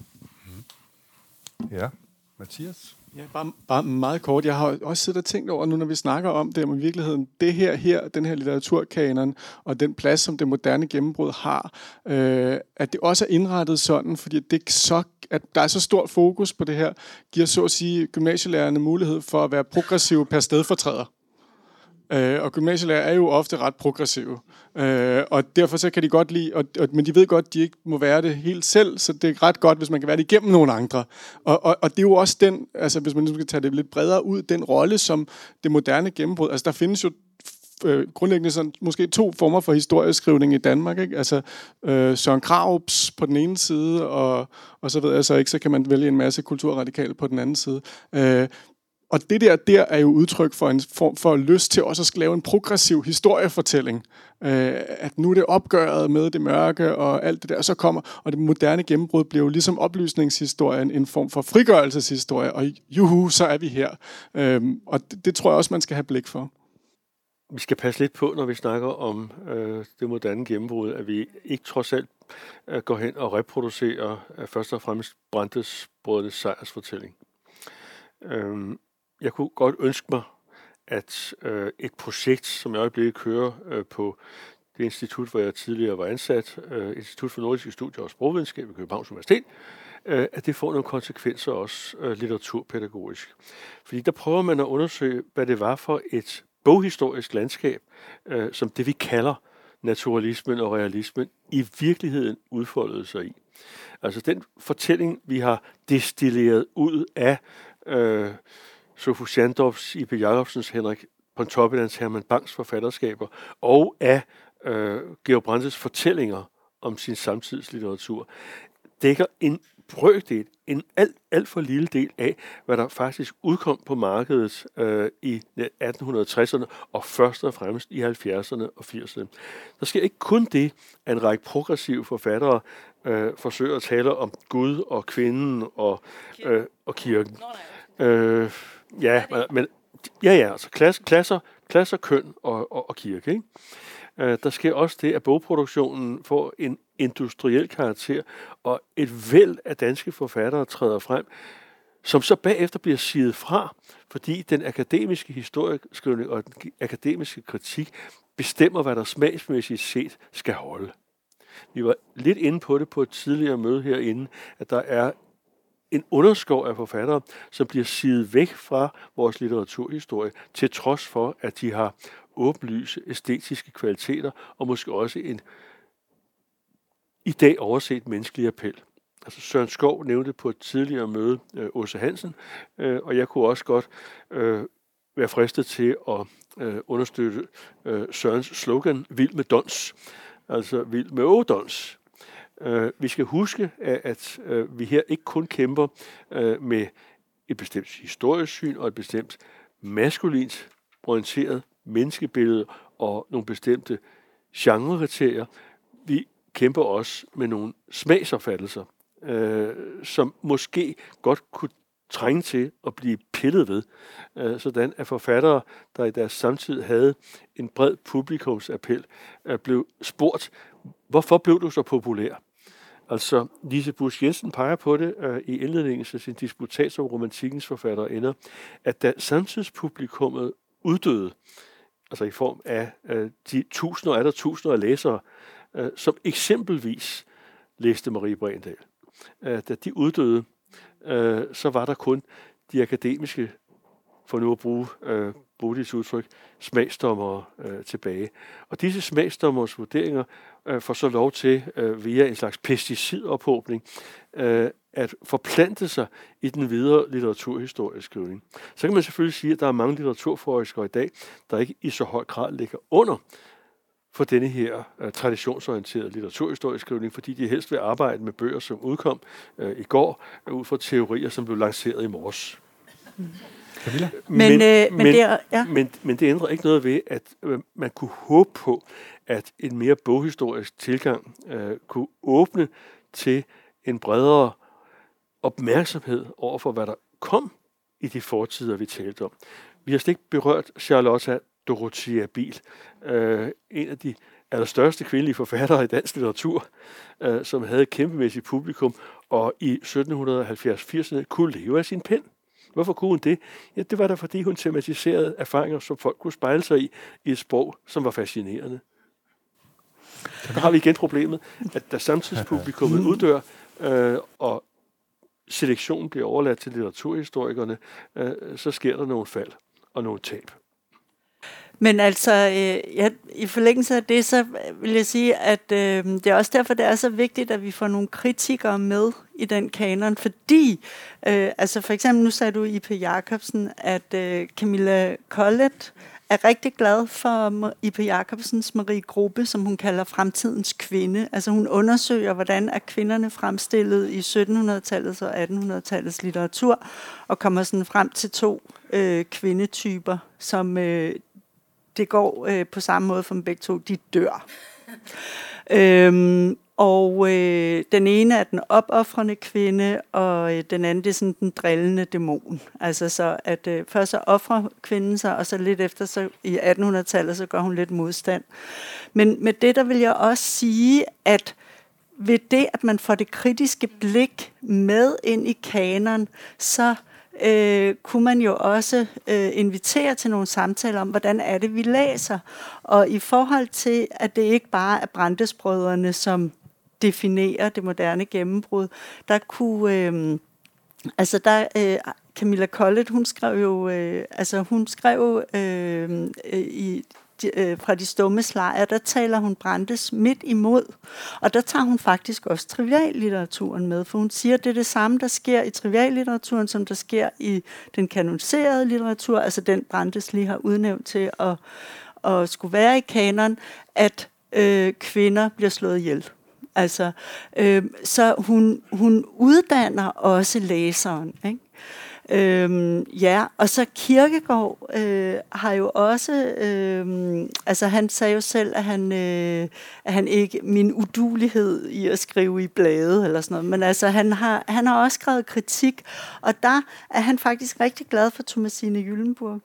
Ja, Mathias? Ja, bare, bare meget kort. Jeg har også siddet og tænkt over, nu når vi snakker om det, om i virkeligheden, det her, her den her litteraturkanon, og den plads, som det moderne gennembrud har, øh, at det også er indrettet sådan, fordi det er så, at der er så stort fokus på det her, giver så at sige gymnasielærerne mulighed for at være progressive per stedfortræder. Øh, og gymnasielærer er jo ofte ret progressive. Øh, og derfor så kan de godt lide, og, og, men de ved godt, at de ikke må være det helt selv, så det er ret godt, hvis man kan være det igennem nogle andre. Og, og, og det er jo også den, altså hvis man skal tage det lidt bredere ud, den rolle, som det moderne gennembrud, altså der findes jo øh, grundlæggende sådan, måske to former for historieskrivning i Danmark. Ikke? Altså øh, Søren Kraups på den ene side, og, og så ved jeg så ikke, så kan man vælge en masse kulturradikale på den anden side. Øh, og det der, der er jo udtryk for en form for lyst til også at lave en progressiv historiefortælling. Øh, at nu er det opgøret med det mørke og alt det der, og så kommer, og det moderne gennembrud bliver jo ligesom oplysningshistorien en form for frigørelseshistorie, og juhu, så er vi her. Øh, og det, det tror jeg også, man skal have blik for. Vi skal passe lidt på, når vi snakker om øh, det moderne gennembrud, at vi ikke trods alt øh, går hen og reproducerer øh, først og fremmest Brandes brødres sejrsfortælling. Øh, jeg kunne godt ønske mig, at øh, et projekt, som jeg øjeblikket kører øh, på det institut, hvor jeg tidligere var ansat, øh, Institut for Nordiske Studier og Sprogvidenskab ved Københavns Universitet, øh, at det får nogle konsekvenser også øh, litteraturpædagogisk. Fordi der prøver man at undersøge, hvad det var for et boghistorisk landskab, øh, som det vi kalder naturalismen og realismen, i virkeligheden udfoldede sig i. Altså den fortælling, vi har destilleret ud af øh, Sofus Jandorfs, I.P. Jacobsens, Henrik Pontoppidans, Herman Bangs forfatterskaber, og af øh, Georg Brandes fortællinger om sin samtidslitteratur, dækker en brøkdel, en alt, alt for lille del af, hvad der faktisk udkom på markedet øh, i 1860'erne og først og fremmest i 70'erne og 80'erne. Der sker ikke kun det, at en række progressive forfattere øh, forsøger at tale om Gud og kvinden og, øh, og kirken. Øh, ja, men, ja, ja, altså klasse, klasser, klasser, køn og, og, og kirke. Ikke? Øh, der sker også det, at bogproduktionen får en industriel karakter, og et væld af danske forfattere træder frem, som så bagefter bliver siget fra, fordi den akademiske historieskrivning og den akademiske kritik bestemmer, hvad der smagsmæssigt set skal holde. Vi var lidt inde på det på et tidligere møde herinde, at der er en underskov af forfattere, som bliver siget væk fra vores litteraturhistorie, til trods for, at de har åbenlyse æstetiske kvaliteter, og måske også en i dag overset menneskelig appel. Altså Søren Skov nævnte på et tidligere møde øh, Åse Hansen, øh, og jeg kunne også godt øh, være fristet til at øh, understøtte øh, Sørens slogan, Vild med dons, altså Vild med ådons. Øh, vi skal huske, at, at øh, vi her ikke kun kæmper øh, med et bestemt historisk syn og et bestemt maskulint orienteret menneskebillede og nogle bestemte genrekriterier. Vi kæmper også med nogle smagsopfattelser, øh, som måske godt kunne trænge til at blive pillet ved, øh, sådan at forfattere, der i deres samtid havde en bred publikumsappel, øh, blev spurgt, hvorfor blev du så populær? Altså, Lise Busch Jensen peger på det øh, i indledningen til sin disputat som romantikkens forfatter ender, at da samtidspublikummet uddøde, altså i form af øh, de tusinder og der tusinder af læsere, øh, som eksempelvis læste Marie Brændal. Øh, da de uddøde, øh, så var der kun de akademiske, for nu at bruge øh, Bodils udtryk, smagsdommere øh, tilbage. Og disse smagsdommers vurderinger øh, får så lov til, øh, via en slags pesticidophobning, øh, at forplante sig i den videre litteraturhistorieskrivning. Så kan man selvfølgelig sige, at der er mange litteraturforskere i dag, der ikke i så høj grad ligger under for denne her uh, traditionsorienterede litteraturhistorisk skrivning, fordi de helst vil arbejde med bøger, som udkom uh, i går, uh, ud fra teorier, som blev lanceret i morges. Mm. Men, men, øh, men, men, det er, ja. men, men det ændrer ikke noget ved, at uh, man kunne håbe på, at en mere boghistorisk tilgang øh, kunne åbne til en bredere opmærksomhed over for, hvad der kom i de fortider, vi talte om. Vi har slet ikke berørt Charlotte Dorothea Biel, øh, en af de allerstørste kvindelige forfattere i dansk litteratur, øh, som havde et kæmpemæssigt publikum, og i 1770-80'erne kunne leve af sin pen. Hvorfor kunne hun det? Ja, det var da fordi hun tematiserede erfaringer, som folk kunne spejle sig i, i et sprog, som var fascinerende. Der har vi igen problemet, at da samtidspublikummet uddør, øh, og selektionen bliver overladt til litteraturhistorikerne, øh, så sker der nogle fald og nogle tab. Men altså, øh, ja, i forlængelse af det, så vil jeg sige, at øh, det er også derfor, det er så vigtigt, at vi får nogle kritikere med i den kanon, fordi, øh, altså for eksempel, nu sagde du I.P. Jacobsen, at øh, Camilla Collett er rigtig glad for I.P. Jacobsens Marie Gruppe, som hun kalder fremtidens kvinde. Altså hun undersøger, hvordan er kvinderne fremstillet i 1700-tallets og 1800-tallets litteratur, og kommer sådan frem til to øh, kvindetyper, som øh, det går øh, på samme måde for dem begge to, de dør. øhm, og øh, den ene er den opoffrende kvinde, og øh, den anden det er sådan den drillende dæmon. Altså så, at øh, først så offrer kvinden sig, og så lidt efter, så i 1800-tallet, så gør hun lidt modstand. Men med det, der vil jeg også sige, at ved det, at man får det kritiske blik med ind i kanon, så øh, kunne man jo også øh, invitere til nogle samtaler om, hvordan er det, vi læser. Og i forhold til, at det ikke bare er Brandesbrødrene, som definerer det moderne gennembrud, der kunne... Øh, altså der... Øh, Camilla Collett, hun skrev jo, øh, altså hun skrev øh, øh i øh, fra de stumme slejer, der taler hun Brandes midt imod. Og der tager hun faktisk også triviallitteraturen med, for hun siger, at det er det samme, der sker i triviallitteraturen, som der sker i den kanoniserede litteratur, altså den Brandes lige har udnævnt til at, at skulle være i kanon, at øh, kvinder bliver slået ihjel. Altså, øh, så hun, hun uddanner også læseren. Ikke? Øhm, ja, og så Kirkegaard øh, har jo også, øh, altså han sagde jo selv, at han, øh, at han ikke, min udulighed i at skrive i blade eller sådan noget, men altså han har, han har også skrevet kritik, og der er han faktisk rigtig glad for Thomasine Jyllenburg.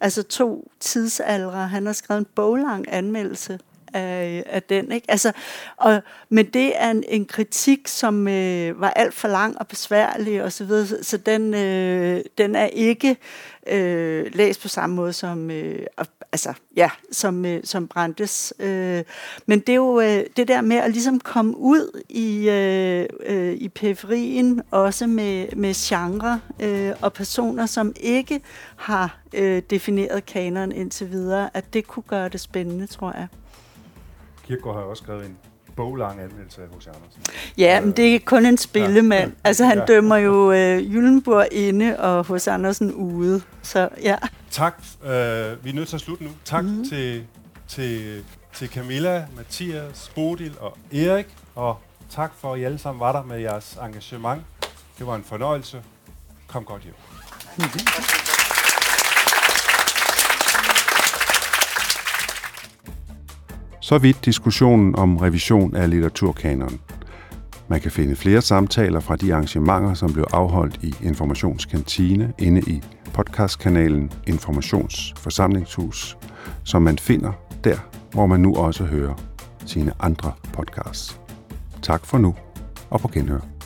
Altså to tidsaldre. Han har skrevet en boglang anmeldelse af, af den. Ikke? Altså, og, men det er en, en kritik, som øh, var alt for lang og besværlig og så videre, så, så den, øh, den er ikke øh, læst på samme måde som, øh, altså, ja, som, øh, som Brandes. Øh, men det er jo øh, det der med at ligesom komme ud i, øh, øh, i periferien, også med, med genre øh, og personer, som ikke har øh, defineret kanon indtil videre, at det kunne gøre det spændende, tror jeg. Kirkegaard har også skrevet en boglang anmeldelse af H.C. Andersen. Ja, men det er kun en spillemand. Ja. Altså, han ja. dømmer jo øh, Jyllenborg inde og hos Andersen ude. Så ja. Tak. Øh, vi er nødt til at slutte nu. Tak mm-hmm. til, til, til Camilla, Mathias, Bodil og Erik. Og tak for, at I alle sammen var der med jeres engagement. Det var en fornøjelse. Kom godt hjem. Mm-hmm. Så vidt diskussionen om revision af litteraturkanonen. Man kan finde flere samtaler fra de arrangementer, som blev afholdt i Informationskantine inde i podcastkanalen Informationsforsamlingshus, som man finder der, hvor man nu også hører sine andre podcasts. Tak for nu, og på genhør.